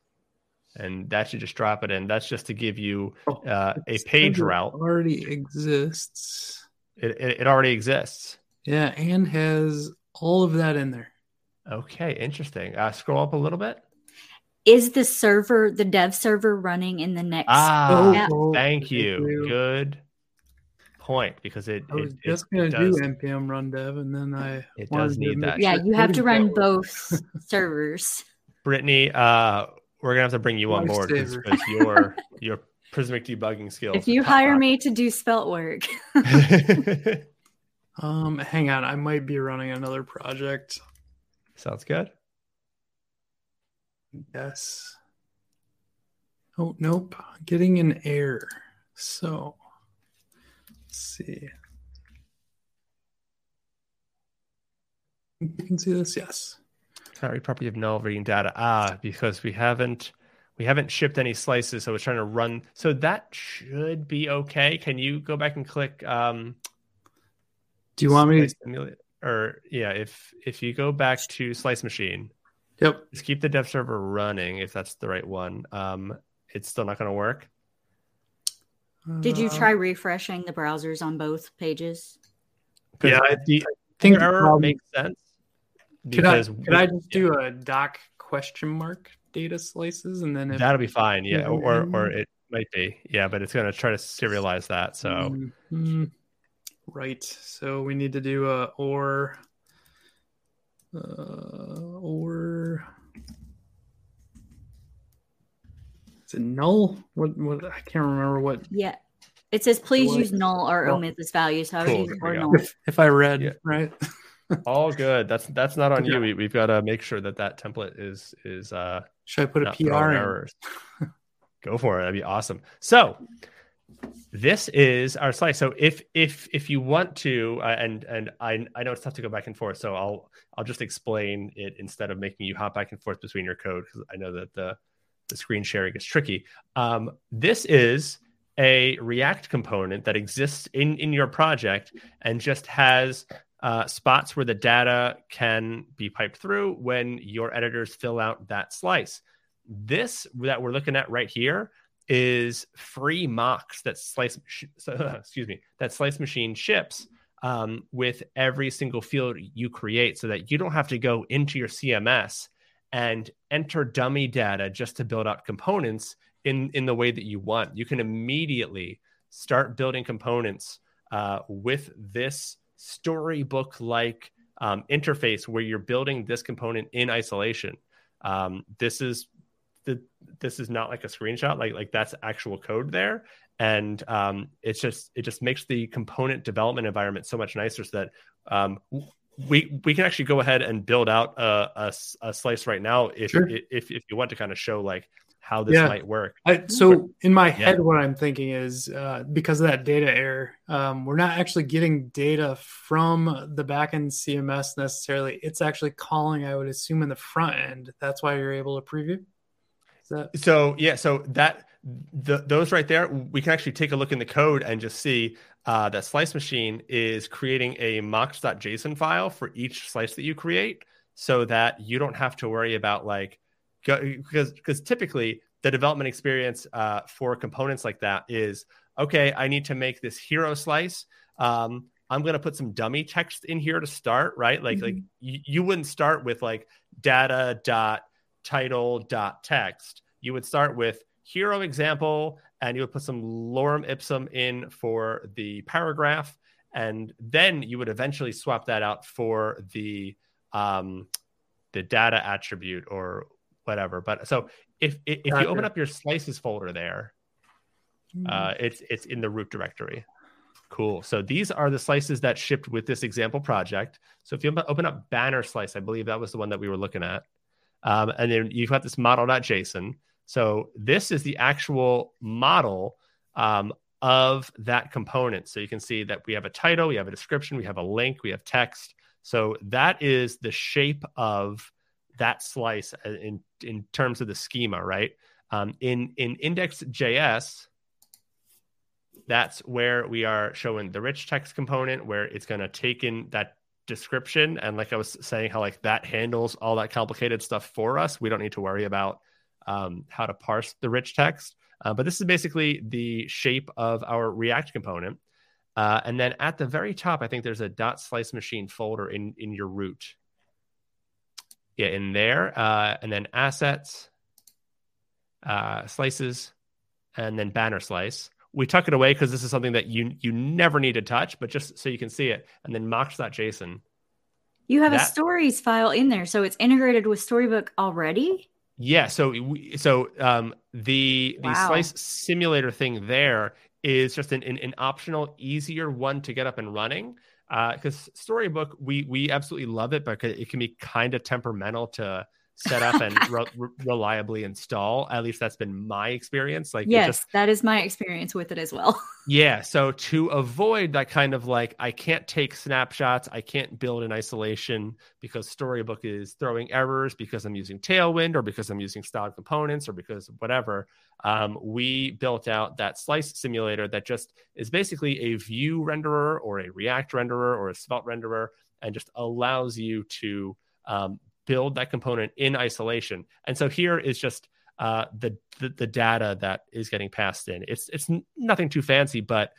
and that should just drop it in. That's just to give you oh, uh, a page route. Already exists. It, it, it already exists. Yeah, and has all of that in there. Okay, interesting. Uh, scroll up a little bit. Is the server, the dev server, running in the next? Ah, oh, thank, you. thank you. Good point because it. I was it, just going to do npm run dev, and then I it does need that. Yeah, you have to run both servers. Brittany, uh, we're gonna have to bring you on board because your your Prismic debugging skills. If you hire me to do Svelte work. um, hang on, I might be running another project. Sounds good. Yes. Oh nope, getting an error. So let's see. You can see this, yes. Sorry, property of null reading data. Ah, because we haven't we haven't shipped any slices, so it's trying to run. So that should be okay. Can you go back and click? Um, Do you want me to? Simulate? Or yeah, if if you go back to Slice Machine, yep, just keep the dev server running if that's the right one. Um, it's still not going to work. Did you uh, try refreshing the browsers on both pages? Yeah, I, I think error makes sense because could I, could I just yeah. do a doc question mark data slices and then if, that'll be fine. Yeah, or or it might be. Yeah, but it's going to try to serialize that. So mm-hmm. right. So we need to do a or uh, or is it null? What what I can't remember what. Yeah. It says please what? use null or omit this value. So I would use or null. If, if I read yeah. right. All good. That's that's not on yeah. you. We, have got to make sure that that template is is. uh Should I put a PR errors? Go for it. That'd be awesome. So this is our slice. So if if if you want to, uh, and and I I know it's tough to go back and forth, so I'll I'll just explain it instead of making you hop back and forth between your code because I know that the the screen sharing is tricky. Um, this is a React component that exists in in your project and just has uh, spots where the data can be piped through when your editors fill out that slice. This that we're looking at right here is free mocks that slice excuse me that slice machine ships um, with every single field you create so that you don't have to go into your cms and enter dummy data just to build out components in in the way that you want you can immediately start building components uh, with this storybook like um, interface where you're building this component in isolation. Um, this is the this is not like a screenshot, like like that's actual code there, and um, it's just it just makes the component development environment so much nicer so that um, we we can actually go ahead and build out a, a, a slice right now if, sure. if if you want to kind of show like how this yeah. might work. I, so in my head, yeah. what I'm thinking is uh, because of that data error, um, we're not actually getting data from the backend CMS necessarily. It's actually calling, I would assume, in the front end. That's why you're able to preview. That- so yeah, so that the, those right there, we can actually take a look in the code and just see uh, that Slice Machine is creating a mocks.json file for each slice that you create, so that you don't have to worry about like because because typically the development experience uh, for components like that is okay. I need to make this hero slice. Um, I'm going to put some dummy text in here to start, right? Like, mm-hmm. like you, you wouldn't start with like data dot title dot text. You would start with hero example, and you would put some lorem ipsum in for the paragraph, and then you would eventually swap that out for the um, the data attribute or whatever. But so if if, if you open up your slices folder there, hmm. uh, it's it's in the root directory. Cool. So these are the slices that shipped with this example project. So if you open up banner slice, I believe that was the one that we were looking at. Um, and then you've got this model.json. So this is the actual model um, of that component. So you can see that we have a title, we have a description, we have a link, we have text. So that is the shape of that slice uh, in in terms of the schema, right? Um, in in index.js, that's where we are showing the rich text component, where it's going to take in that description and like I was saying, how like that handles all that complicated stuff for us. We don't need to worry about um, how to parse the rich text. Uh, but this is basically the shape of our React component. Uh, and then at the very top, I think there's a dot slice machine folder in, in your root. Yeah, in there. Uh, and then assets, uh, slices, and then banner slice. We tuck it away because this is something that you you never need to touch, but just so you can see it. And then mocks.json. You have that, a stories file in there, so it's integrated with Storybook already. Yeah. So so um, the the wow. slice simulator thing there is just an, an, an, optional, easier one to get up and running. Because uh, Storybook, we we absolutely love it, but it can be kind of temperamental to set up and re- reliably install. At least that's been my experience. Like, yes, just, that is my experience with it as well. yeah. So to avoid that kind of like, I can't take snapshots, I can't build in isolation because Storybook is throwing errors because I'm using Tailwind or because I'm using styled components or because whatever. Um, we built out that slice simulator that just is basically a Vue renderer or a React renderer or a Svelte renderer and just allows you to um, build that component in isolation. And so here is just uh, the, the, the data that is getting passed in. It's it's nothing too fancy, but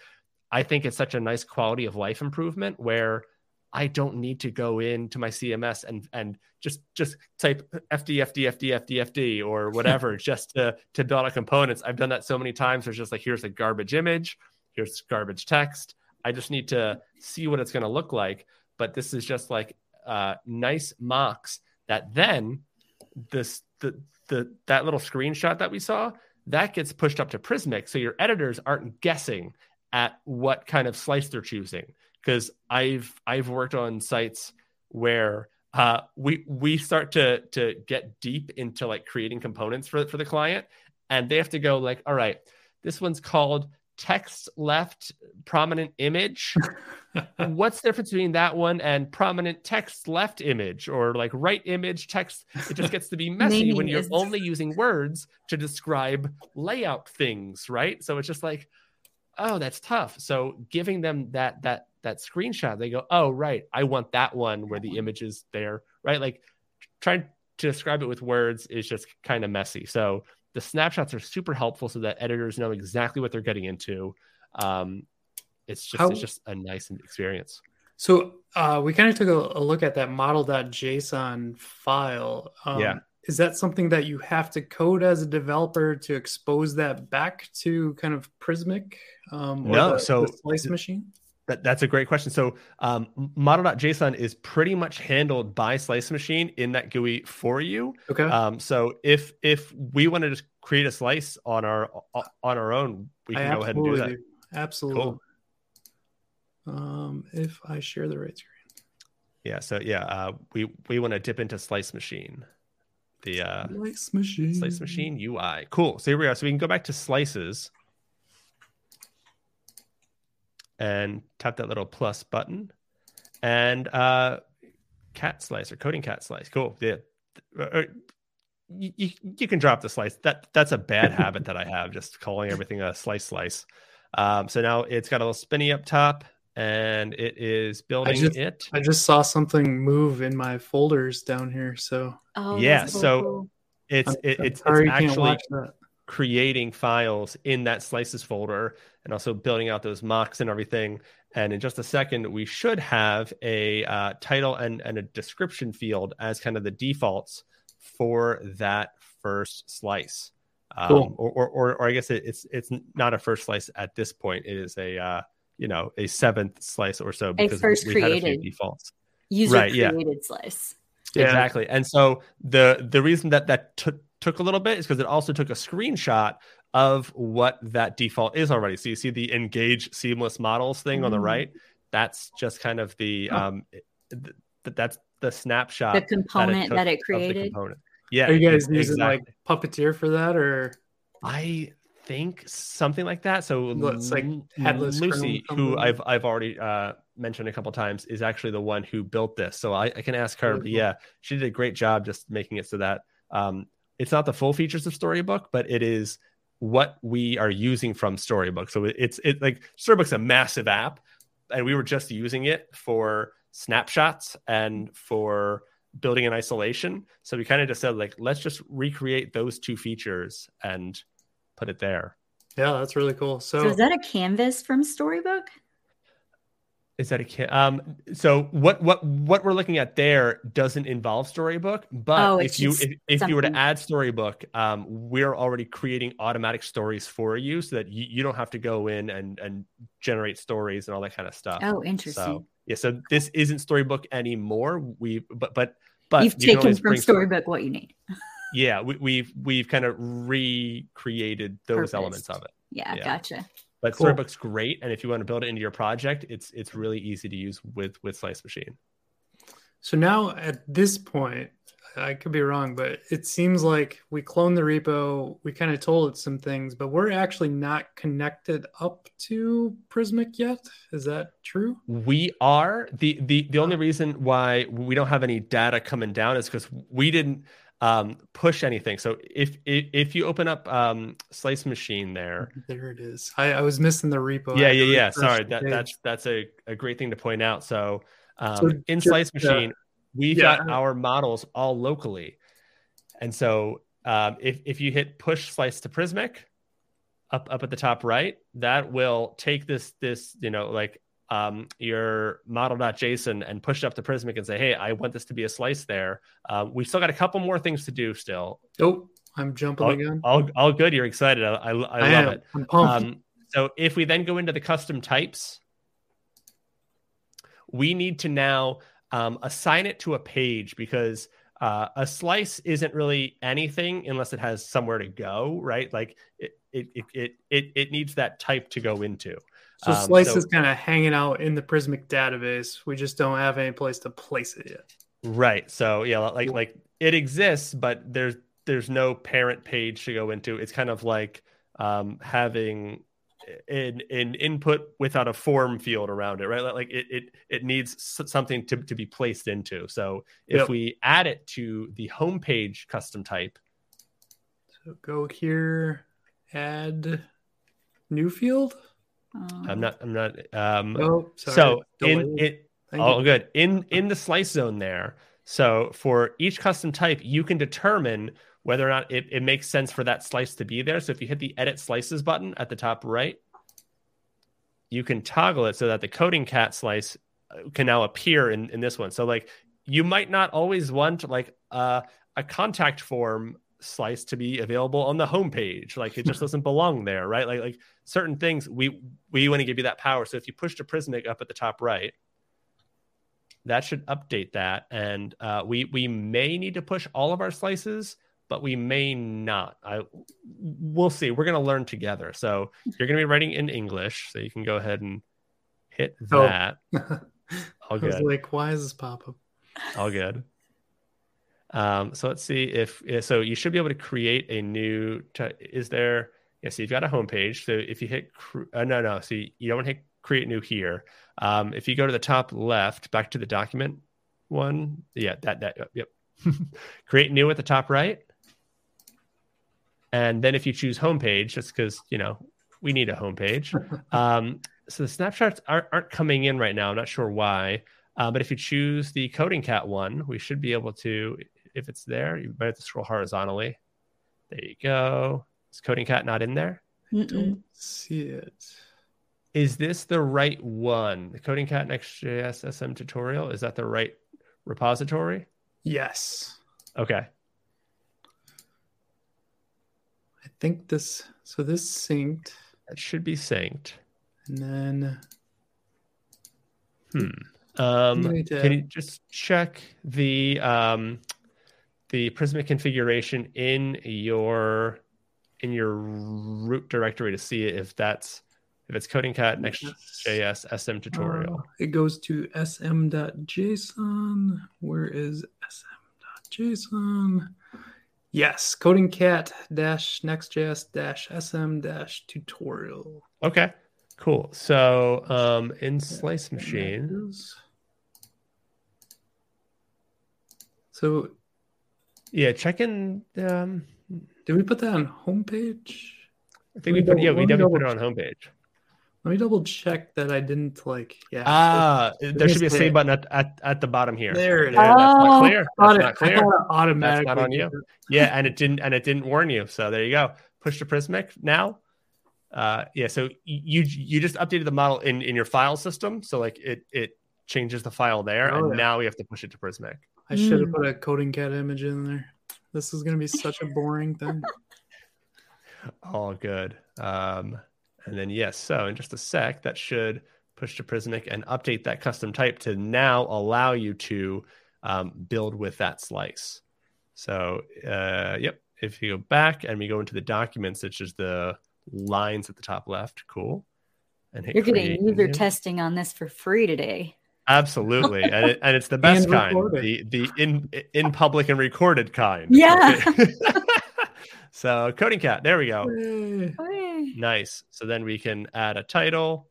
I think it's such a nice quality of life improvement where I don't need to go into my CMS and and just just type FD FD FD FD FD or whatever just to to build out components. I've done that so many times. There's just like here's a garbage image, here's garbage text. I just need to see what it's going to look like. But this is just like uh, nice mocks that then this the the that little screenshot that we saw that gets pushed up to Prismic, so your editors aren't guessing at what kind of slice they're choosing. Because I've I've worked on sites where uh, we we start to to get deep into like creating components for for the client, and they have to go like, all right, this one's called text left prominent image. What's the difference between that one and prominent text left image or like right image text? It just gets to be messy when you're is... only using words to describe layout things, right? So it's just like, oh, that's tough. So giving them that that that screenshot, they go, oh, right, I want that one where the image is there, right? Like trying to describe it with words is just kind of messy. So the snapshots are super helpful so that editors know exactly what they're getting into. Um, it's just How, it's just a nice experience. So uh, we kind of took a, a, look at that model.json file. Um, yeah. Is that something that you have to code as a developer to expose that back to kind of Prismic? Um, no, the, so the slice machine. That, that's a great question. So um, model.json is pretty much handled by Slice Machine in that GUI for you. Okay. Um, so if if we wanted to just create a slice on our on our own, we can I go ahead and do that. do. Absolutely. Um, if I share the right screen. Yeah. So yeah, uh, we we want to dip into Slice Machine, the uh, Slice machine. Slice Machine UI. Cool. So here we are. So we can go back to slices and tap that little plus button and uh, cat slice or coding cat slice. Cool. Yeah. Uh, you, you, you can drop the slice. That that's a bad habit that I have, just calling everything a slice slice. Um, so now it's got a little spinny up top and it is building just- it. I just saw something move in my folders down here, so Oh, Yeah, so- cool. It's it, it's, sorry it's you can't actually watch that. Creating files in that slices folder and also building out those mocks and everything. And in just a second, we should have a uh, title and, and a description field as kind of the defaults for that first slice. Um, Cool. or, or, or, or I guess it, it's it's not a first slice at this point. It is a uh, you know a seventh slice or so because first we had a few created. defaults. User right, yeah. created slice. Yeah. Exactly. And so the the reason that that took took a little bit is because it also took a screenshot of what that default is already. So you see the engage seamless models thing on the Mm. right. That's just kind of the Huh. um th- th- that's the snapshot The component that it of the created. Yeah. Are you guys ex- using like. Puppeteer for that, or I think something like that. So it's like headless Lucie, who. I've I've already uh, mentioned a couple times, is actually the one who built this. So I, I can ask her. Really but cool. yeah, she did a great job just making it so that um, it's not the full features of Storybook, but it is what we are using from Storybook. So it's it like Storybook's a massive app, and we were just using it for snapshots and for building in isolation. So we kind of just said like, let's just recreate those two features and put it there. yeah, that's really cool. So, So is that a canvas from Storybook? Is that a kid? Um, so what what what we're looking at there doesn't involve Storybook, but Oh, if you if, if you were to add Storybook, um, we're already creating automatic stories for you, so that you, you don't have to go in and and generate stories and all that kind of stuff. Oh, interesting. so yeah, so this isn't Storybook anymore. We but but but You've you taken from Storybook what you need. Yeah, we, we've we've kind of recreated those Purposed. elements of it. Yeah, Yeah. gotcha. But Cool. Storybook's great, and if you want to build it into your project, it's it's really easy to use with with Slice Machine. so now at this point, I could be wrong, but it seems like we cloned the repo. We kind of told it some things, but we're actually not connected up to Prismic yet. Is that true? We are the the the only reason why we don't have any data coming down is because we didn't um, push anything. So if if, if you open up um, Slice Machine there, There it is. I, I was missing the repo. Yeah yeah yeah. Sorry, that that's that's a, a great thing to point out. So, um, So in just, Slice uh, Machine, we've yeah. got our models all locally, and so um, if if you hit push slice to Prismic up up at the top right, that will take this this you know like um, your model.json and push it up to Prismic and say, hey, I want this to be a slice there. Um, we've still got a couple more things to do still. Oh, I'm jumping All, again. all, all good. You're excited. I, I, I I love am. it. I'm pumped. Um, so if we then go into the custom types, we need to now um, assign it to a page because uh, a slice isn't really anything unless it has somewhere to go, right? Like it it it it it, it needs that type to go into. So um, Slice so- is kind of hanging out in the Prismic database. We just don't have any place to place it yet. Right. So yeah, like like it exists, but there's there's no parent page to go into. It's kind of like um, having an, an input without a form field around it, right? Like it it it needs something to, to be placed into. So if Yep. we add it to the homepage custom type, So go here, add new field. Um, I'm not I'm not um Oh, sorry. so in Delayed. it Thank you. good. In in the slice zone there. So for each custom type, you can determine whether or not it, it makes sense for that slice to be there. So if you hit the edit slices button at the top right, you can toggle it so that the coding cat slice uh, can now appear in, in this one. So like you might not always want like uh, a contact form slice to be available on the homepage. Like it just doesn't belong there, right? Like like certain things we we want to give you that power. So if you push to Prismic up at the top right, that should update that. And uh, we we may need to push all of our slices, but we may not. I we'll see. We're gonna learn together. So you're gonna be writing in English, so you can go ahead and hit Oh. that. I All was good. like, why is this pop up? All good. Um, so let's see if so you should be able to create a new. T- is there? Yeah, so you've got a homepage. So if you hit, cr- uh, no, no, so you, you don't hit create new here. Um, if you go to the top left, back to the document one, yeah, that that yep, yep. create new at the top right, and then if you choose homepage, just because you know we need a homepage. um, so the snapshots aren't, aren't coming in right now. I'm not sure why. Uh, but if you choose the coding cat one, we should be able to, if it's there, you might have to scroll horizontally. There you go. Is coding cat not in there? Mm-mm. Don't see it. Is this the right one? The coding cat Next.js SM tutorial? Is that the right repository? Yes. Okay. I think this so this synced That should be synced. and then Hmm. Um, You need to- Can you just check the um, the Prismic configuration in your in your root directory to see if that's if it's coding cat next js SM tutorial. uh, it goes to sm.json. Where is sm.json? Yes, coding cat dash nextjs dash sm dash tutorial. Okay, cool. So um, in Slice Machine, So yeah, check in. Um, did we put that on homepage? I think we put yeah, we definitely put it on homepage. Let me double check that I didn't like. Yeah. Ah, there should be a save it. button at, at, at the bottom here. There it is. That's not Oh. clear. That's not clear. thought automatically. That's not on you. yeah, and it didn't and it didn't warn you. So there you go. Push to Prismic now. Uh, yeah, so you you just updated the model in in your file system, so like it it changes the file there, Oh, and yeah. now we have to push it to Prismic. I should have Mm. put a coding cat image in there. This is gonna be such a boring thing. All good. Um, and then yes, so in just a sec, that should push to Prismic and update that custom type to now allow you to um, build with that slice. So uh, yep, if you go back and we go into the documents, it's just the lines at the top left. Cool. And hit You're getting user new. testing on this for free today. Absolutely, and, it, and it's the best And kind, recorded. the the in in public and recorded kind. Yeah. so coding cat, there we go. Hey. Nice. So then we can add a title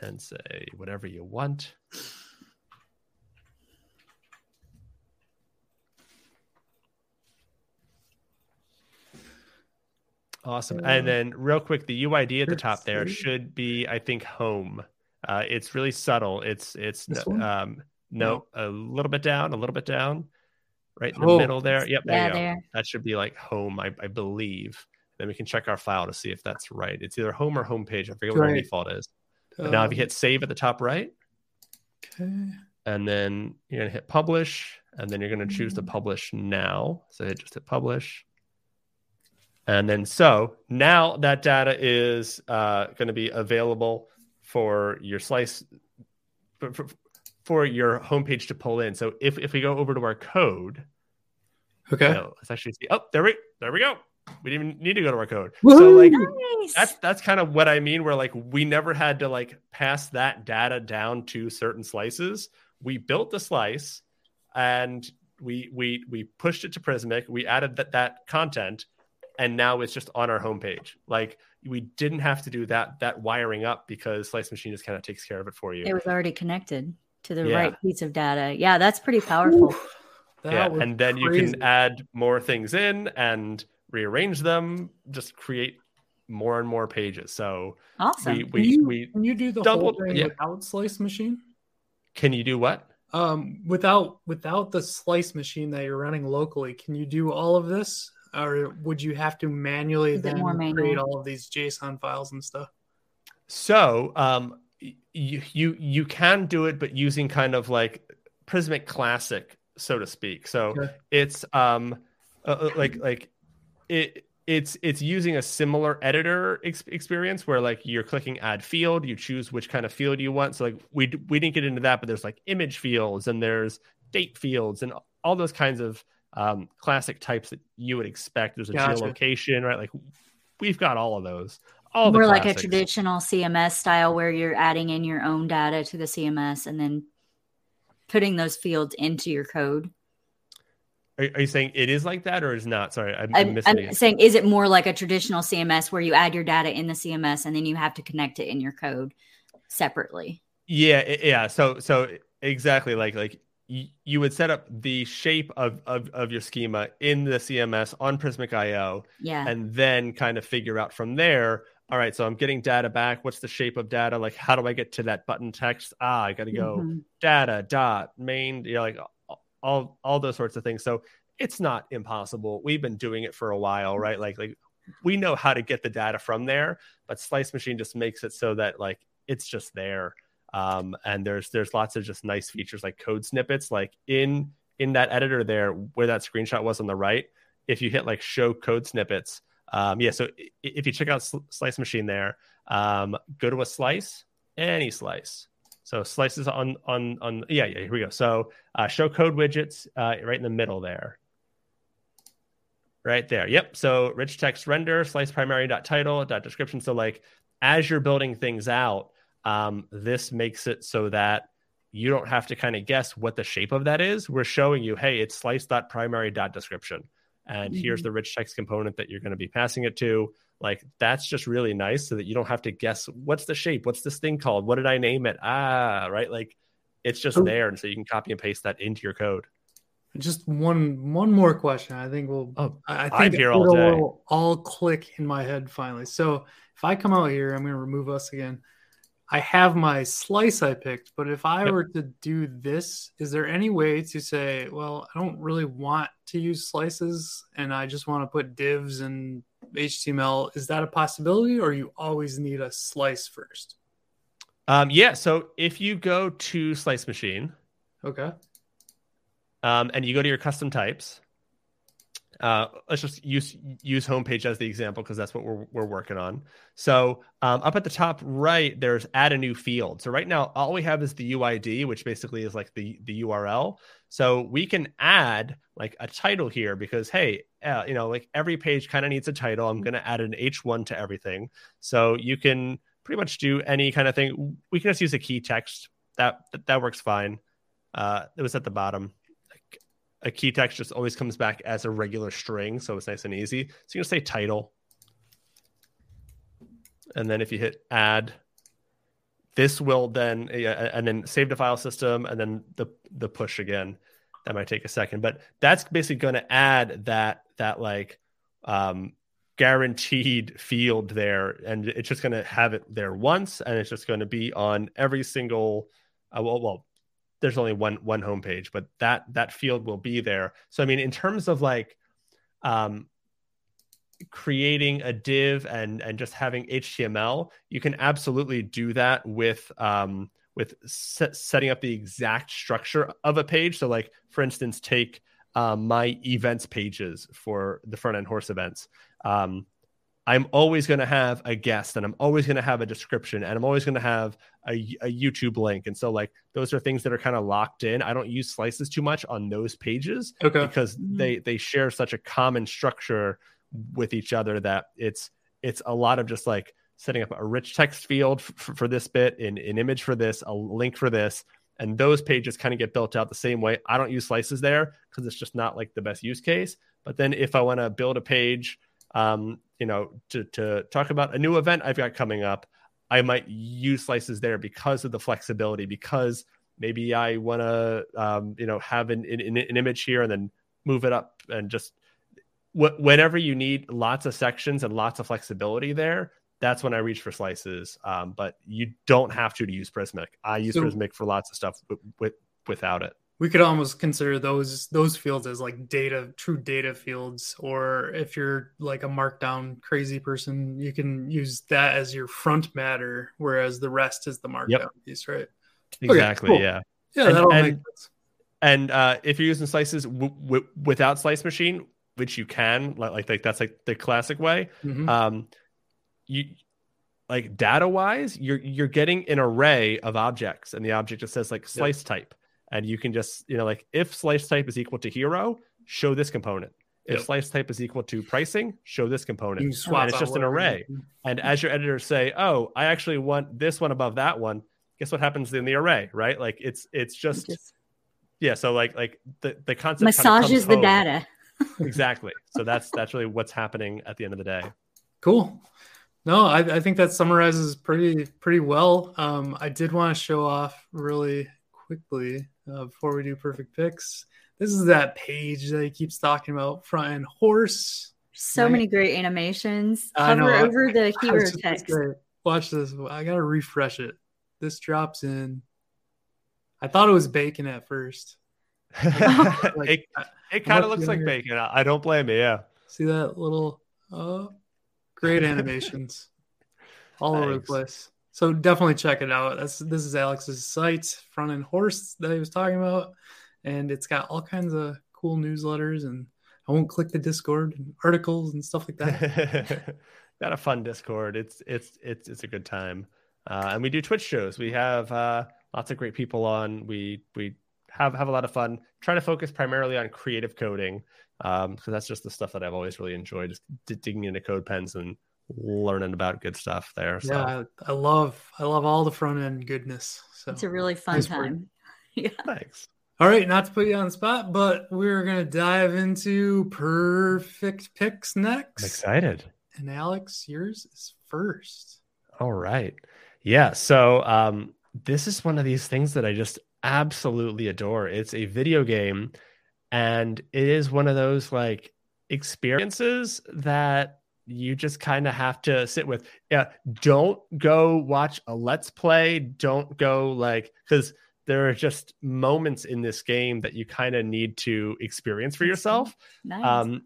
and say whatever you want. Awesome. Uh, And then, real quick, the UID at the top there should be, I think, home. Uh, it's really subtle. It's it's This um no, a little bit down, a little bit down, right in the Oh. middle there. Yep, there Yeah, you go. there. That should be like home, I, I believe. Then we can check our file to see if that's right. It's either home or homepage. I forget what our default is. But now, if you Um, hit save at the top right, okay. and then you're gonna hit publish, and then you're gonna choose to Mm. publish now. So hit just hit publish, and then so now that data is uh, going to be available for your slice for, for, for your homepage to pull in. So if if we go over to our code, Okay. no, let's actually see. Oh, there we there we go. We didn't even need to go to our code. So like Nice. that's that's kind of what I mean. Where like we never had to like pass that data down to certain slices. We built the slice, and we we we pushed it to Prismic. We added that that content, and now it's just on our homepage. Like we didn't have to do that that wiring up because Slice Machine just kind of takes care of it for you. it was already connected to the Yeah. right piece of data. Yeah, that's pretty powerful. Oof, that yeah, and then you can add more things in and rearrange them. Just create more and more pages. So Awesome. we Can you, we can you do the doubled- whole thing yeah. without slice machine? can you do what? Um, without without the slice machine that you're running locally, can you do all of this, or would you have to manually then more create all of these JSON files and stuff? So um, you you you can do it, but using kind of like Prismic Classic, so to speak. So Okay. it's um, uh, like like it it's it's using a similar editor ex- experience where like you're clicking add field you choose which kind of field you want so like we we didn't get into that but there's like image fields and there's date fields and all those kinds of um, classic types that you would expect there's a gotcha. geolocation right like we've got all of those all more like a traditional cms style where you're adding in your own data to the cms and then putting those fields into your code are, are, you saying it is like that or is not? Sorry, I'm, I'm, I'm, I'm saying is it more like a traditional CMS where you add your data in the CMS and then you have to connect it in your code separately? Yeah, yeah. So so exactly like like you would set up the shape of, of, of your schema in the CMS on Prismic IO. Yeah. And then kind of figure out from there, all right, so I'm getting data back. What's the shape of data? Like, how do I get to that button text? Ah, I got to go mm-hmm. data dot main, you know, like all all those sorts of things. So it's not impossible. We've been doing it for a while, right? Like like we know how to get the data from there, but Slice Machine just makes it so that like it's just there. Um, and there's there's lots of just nice features like code snippets, like in in that editor there where that screenshot was on the right. If you hit like show code snippets, um, yeah. So if you check out Slice Machine there, um, go to a slice, any slice, so slices on on on yeah yeah here we go. So uh, show code widgets uh, right in the middle there. Right there. Yep. So rich text render slice primary dot title dot description. So like as you're building things out, um, this makes it so that you don't have to kind of guess what the shape of that is. We're showing you, hey, it's slice dot primary dot description, and mm-hmm. here's the rich text component that you're going to be passing it to. Like that's just really nice so that you don't have to guess what's the shape? What's this thing called? What did i name it? Ah right? Like it's just oh. there and so you can copy and paste that into your code. Just one one more question. I think we'll oh, i think I'm here all day. all click in my head finally. So if i come out here i'm going to remove us again I have my slice I picked, but if I yep. were to do this, is there any way to say, well, I don't really want to use slices and I just want to put divs and HTML? Is that a possibility or you always need a slice first? Um, yeah. So if you go to Slice Machine, okay, um, and you go to your custom types, uh, let's just use use homepage as the example because that's what we're, we're working on. So um, up at the top right, there's add a new field. So right now, all we have is the UID, which basically is like the the URL. So we can add like a title here because hey, uh, you know, like every page kind of needs a title. I'm going to add an H1 to everything. So you can pretty much do any kind of thing. We can just use a key text. That that works fine. Uh, it was at the bottom a key text just always comes back as a regular string, so it's nice and easy. So you're gonna say title, and then if you hit add, this will then and then save the file system, and then the the push again. That might take a second, but that's basically to add that that like um, guaranteed field there, and it's just going to have it there once, and it's just going to be on every single. Uh, well, well, there's only one one homepage, but that that field will be there. So I mean, in terms of like um, creating a div and and just having HTML, you can absolutely do that with um, with set, setting up the exact structure of a page. So like for instance, take um, my events pages for the front end horse events. Um, I'm always going to have a guest and I'm always going to have a description and I'm always going to have a, a, YouTube link. And so, like, those are things that are kind of locked in. I don't use slices too much on those pages okay. because mm-hmm. they they share such a common structure with each other that it's it's a lot of just like setting up a rich text field f- for this bit, an, an image for this, a link for this. And those pages kind of get built out the same way. I don't use slices there because it's just not like the best use case. But then if I want to build a page, um, you know, to to talk about a new event I've got coming up, I might use slices there because of the flexibility. Because maybe I want to, um, you know, have an, an, an image here and then move it up and just wh- whenever you need lots of sections and lots of flexibility there. That's when I reach for slices. Um, but you don't have to to use Prismic. I use so, Prismic for lots of stuff w- w- without it we could almost consider those those fields as like data true data fields or if you're like a markdown crazy person you can use that as your front matter whereas the rest is the markdown yep. piece right exactly okay, cool. yeah yeah and, that'll and, make sense and uh, if you're using slices w- w- without slice machine which you can like like that's like the classic way. Mhm. Um, you like data wise, you're you're getting an array of objects, and the object just says like slice type, and you can just you know like if slice type is equal to hero, show this component. If Yep. slice type is equal to pricing, show this component. You swap and it's just an array. And as your editors say, "Oh, I actually want this one above that one," guess what happens in the array, right? Like it's it's just, Just yeah. So like like the the concept kinda massages the home. data. exactly. So that's that's really what's happening at the end of the day. Cool. No, I, I think that summarizes pretty pretty well. Um, I did want to show off really quickly uh, before we do perfect picks. This is that page that he keeps talking about, front end horse. So Right. many great animations. I know, Hover I- over the I hero was just gonna text. say, Watch this. I gotta refresh it. This drops in. I thought it was bacon at first. Like, it it kind of much looks like younger. bacon. I I don't blame you. Yeah. See that little oh great animations all over the place. So definitely check it out. That's this is Alex's site, front end horse that he was talking about. And it's got all kinds of cool newsletters and I won't click the Discord and articles and stuff like that. Got a fun Discord. It's it's it's it's a good time. Uh, and we do Twitch shows. We have uh, lots of great people on. We we have have a lot of fun. Try to focus primarily on creative coding because that's just the stuff that I've always really enjoyed. Just digging into code pens and learning about good stuff there. So Yeah, I, I love I love all the front end goodness. So It's a really fun Nice time. Yeah. thanks. all right, not to put you on the spot, but we're gonna dive into perfect picks I'm next. excited. And Alex, yours is first. All right. Yeah. So um, this is one of these things that I just absolutely adore. It's a video game, and it is one of those like experiences that you just kind of have to sit with. Yeah. Don't go watch a let's play. Don't go like, because there are just moments in this game that you kind of need to experience for yourself. Nice. Um,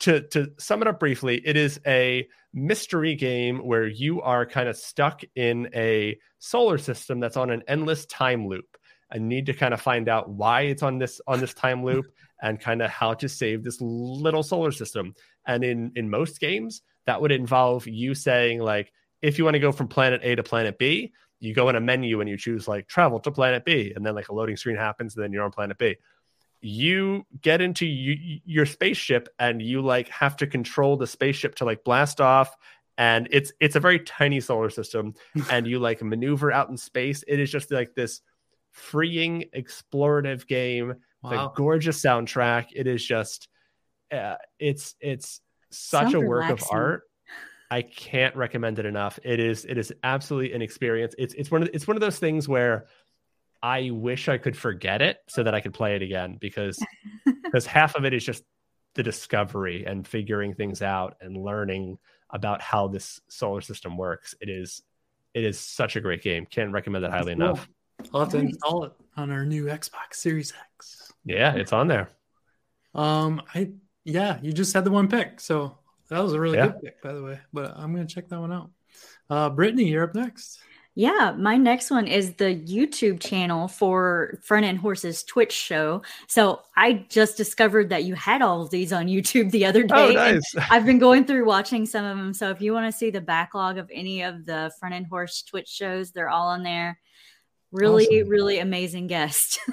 to to sum it up briefly, it is a mystery game where you are kind of stuck in a solar system that's on an endless time loop and need to kind of find out why it's on this on this time loop and kind of how to save this little solar system. And in in most games, that would involve you saying like, if you want to go from planet A to planet B, you go in a menu and you choose like travel to planet B, and then like a loading screen happens, and then you're on planet B you get into you, your spaceship and you like have to control the spaceship to like blast off and it's it's a very tiny solar system and you like maneuver out in space it is just like this freeing explorative game with a gorgeous soundtrack it is just uh, it's it's such Sounds a work of art i can't recommend it enough it is it is absolutely an experience it's it's one of it's one of those things where I wish I could forget it so that I could play it again because because half of it is just the discovery and figuring things out and learning about how this solar system works. It is it is such a great game. Can't recommend that highly Cool. enough. I'll have to Nice. install it on our new Xbox Series X. Yeah, it's on there. Um, I yeah, you just had the one pick, so that was a really Yeah. good pick, by the way. But I'm gonna check that one out. Uh, Brittany, you're up next. Yeah, my next one is the YouTube channel for Front End Horses Twitch show. So I just discovered that you had all of these on YouTube the other day. Oh, nice. I've been going through watching some of them. So if you want to see the backlog of any of the Front End Horse Twitch shows, they're all on there. Really, Awesome. really amazing guest.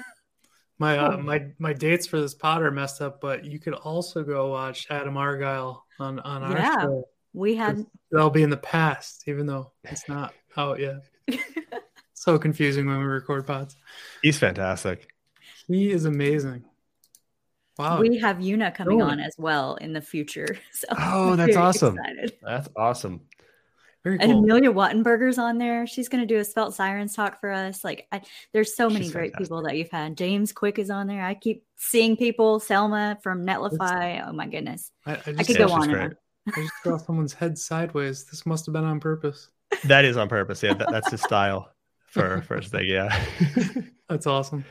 My uh, Oh. my my dates for this pod are messed up, but you could also go watch Adam Argyle on on our Yeah. show. we had That'll be in the past, even though it's not out yet. so confusing when we record pods. He's fantastic. He is amazing. Wow. we have Una coming Cool. on as well in the future. So Oh, that's awesome. excited. That's awesome. Very And cool. Amelia Wattenberger's on there. She's going to do a Svelte Sirens talk for us. Like, I, there's so many She's great fantastic. people that you've had. James Quick is on there. I keep seeing people. Salma from Netlify. Oh my goodness. I, I, just, I could Yeah, go on and great. I just saw someone's head sideways. This must have been on purpose. That is on purpose. Yeah, that, that's his style for first thing. Yeah. That's awesome.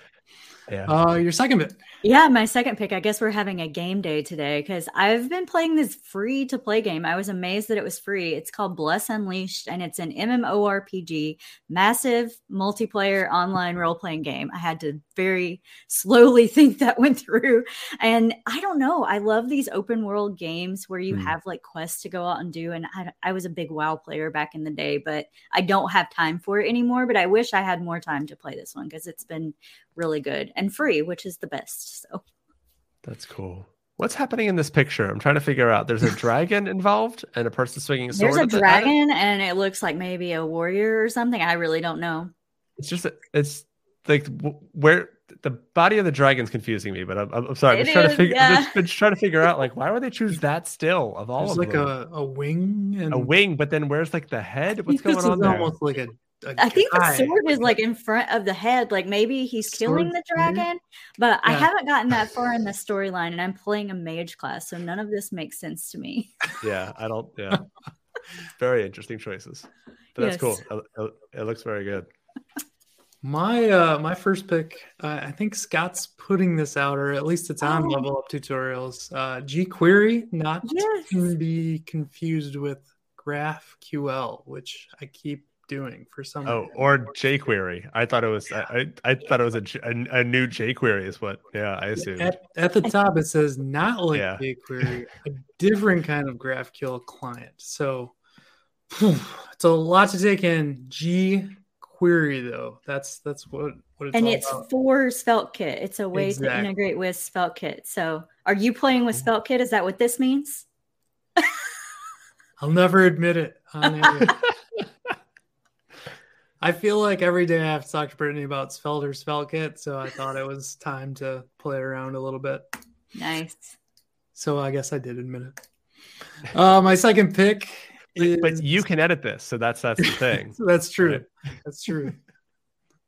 Yeah. Uh, your second bit. Yeah, my second pick. I guess we're having a game day today because I've been playing this free to play game. I was amazed that it was free. It's called Bless Unleashed and it's an MMORPG, massive multiplayer online role playing game. I had to very slowly think that went through. And I don't know. I love these open world games where you Hmm. have like quests to go out and do. And I, I was a big WoW player back in the day, but I don't have time for it anymore. But I wish I had more time to play this one because it's been really good and free, which is the best. So That's cool. What's happening in this picture? I'm trying to figure out. There's a dragon involved and a person swinging a sword. there's a at the- at it? dragon and it looks like maybe a warrior or something. I really don't know. It's just it's like where the body of the dragon's confusing me, but I'm, I'm I'm sorry. I'm It just trying to figure. yeah. I'm just been trying to figure out like why would they choose that still of all There's of like them? a, a wing and a wing, but then where's like the head? What's going this on is there? almost like a. a I think the sword is like in front of the head. Like maybe he's killing Sword the dragon, but I haven't gotten that far in the storyline and I'm playing a mage class. So none of this makes sense to me. Yeah, I don't. Yeah, very interesting choices. But that's cool. It, it- it looks very good. My uh my first pick, uh, I think Scott's putting this out, or at least it's on Oh. level up tutorials. Uh jQuery, not Yes. to be confused with GraphQL, which I keep doing for some Oh, reason. or jQuery. I thought it was. I, I I thought it was a a new jQuery is what. Yeah, I assume. At, at the top it says not like Yeah. jQuery, a different kind of GraphQL client. So it's a lot to take in. jQuery though, that's that's what what it's and it's about. for SvelteKit. It's a way Exactly. to integrate with SvelteKit. So are you playing with SvelteKit? Is that what this means? I'll never admit it. I feel like every day I have to talk to Brittany about Svelte or SvelteKit, so I thought it was time to play around a little bit. Nice. So I guess I did admit it. Uh, my second pick is but you can edit this, so that's that's the thing. That's true. Right. That's true.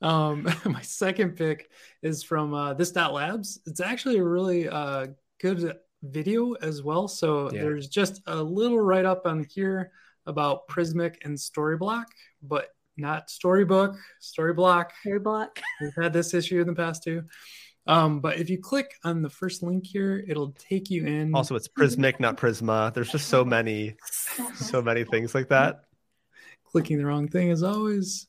Um, my second pick is from uh, this dot labs. It's actually a really uh, good video as well. So Yeah. there's just a little write up on here about Prismic and Storyblok, but not Storybook, Storyblok. Hair block. We've had this issue in the past too. Um, but if you click on the first link here, it'll take you in. Also, it's Prismic, not Prisma. There's just so many, so many things like that. clicking the wrong thing as always.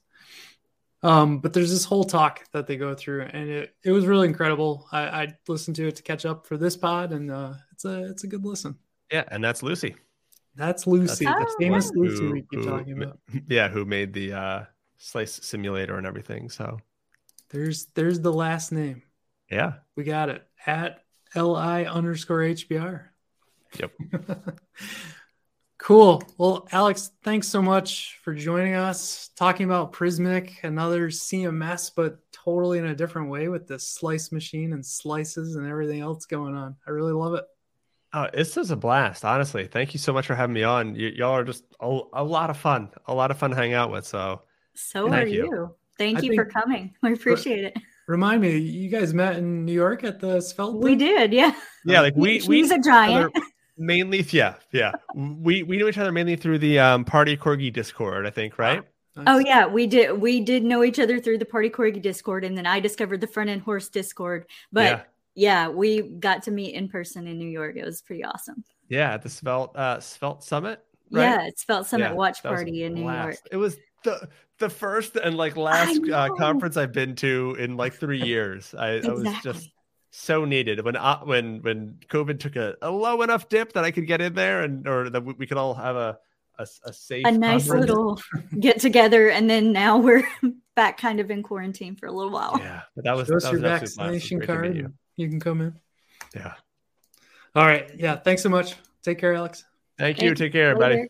Um, but there's this whole talk that they go through, and it, it was really incredible. I, I listened to it to catch up for this pod, and uh, it's a it's a good listen. Yeah, and that's Lucie. That's Lucie, That's- the famous Lucie we keep who talking about. Yeah, who made the uh, slice simulator and everything. So There's there's the last name. Yeah, We got it at li underscore hbr. Yep. cool. Well, Alex, thanks so much for joining us, talking about Prismic, another CMS, but totally in a different way with this slice machine and slices and everything else going on. I really love it. uh, this is a blast. Honestly, thank you so much for having me on. Y- y'all are just a, a lot of fun, a lot of fun to hang out with. So So are you. you. Thank I you for coming. We appreciate it. Remind me, you guys met in New York at the Svelte? We did, yeah. yeah, like we we He's a giant. mainly yeah yeah we we knew each other mainly through the um party corgi discord i think right Nice. Oh yeah, we did. We did know each other through the Party Corgi Discord, and then I discovered the Front End Horse Discord. But Yeah. yeah. we got to meet in person in New York. It was pretty awesome. yeah at the svelte uh svelte summit right Yeah, it's Svelte Summit Yeah, Watch that was a Party in New. York. It was the the first and like last uh, conference I've been to in like three years. I, I was just so needed when uh, when when COVID took a, a low enough dip that I could get in there and or that we, we could all have a a, a safe A nice conference. little get together, and then now we're back kind of in quarantine for a little while. yeah. But that was Show that your was an absolute blast. It was vaccination great card. You. You can come in. Yeah. All right. Yeah. Thanks so much. Take care, Alex. Thank you. Take care, everybody. Later.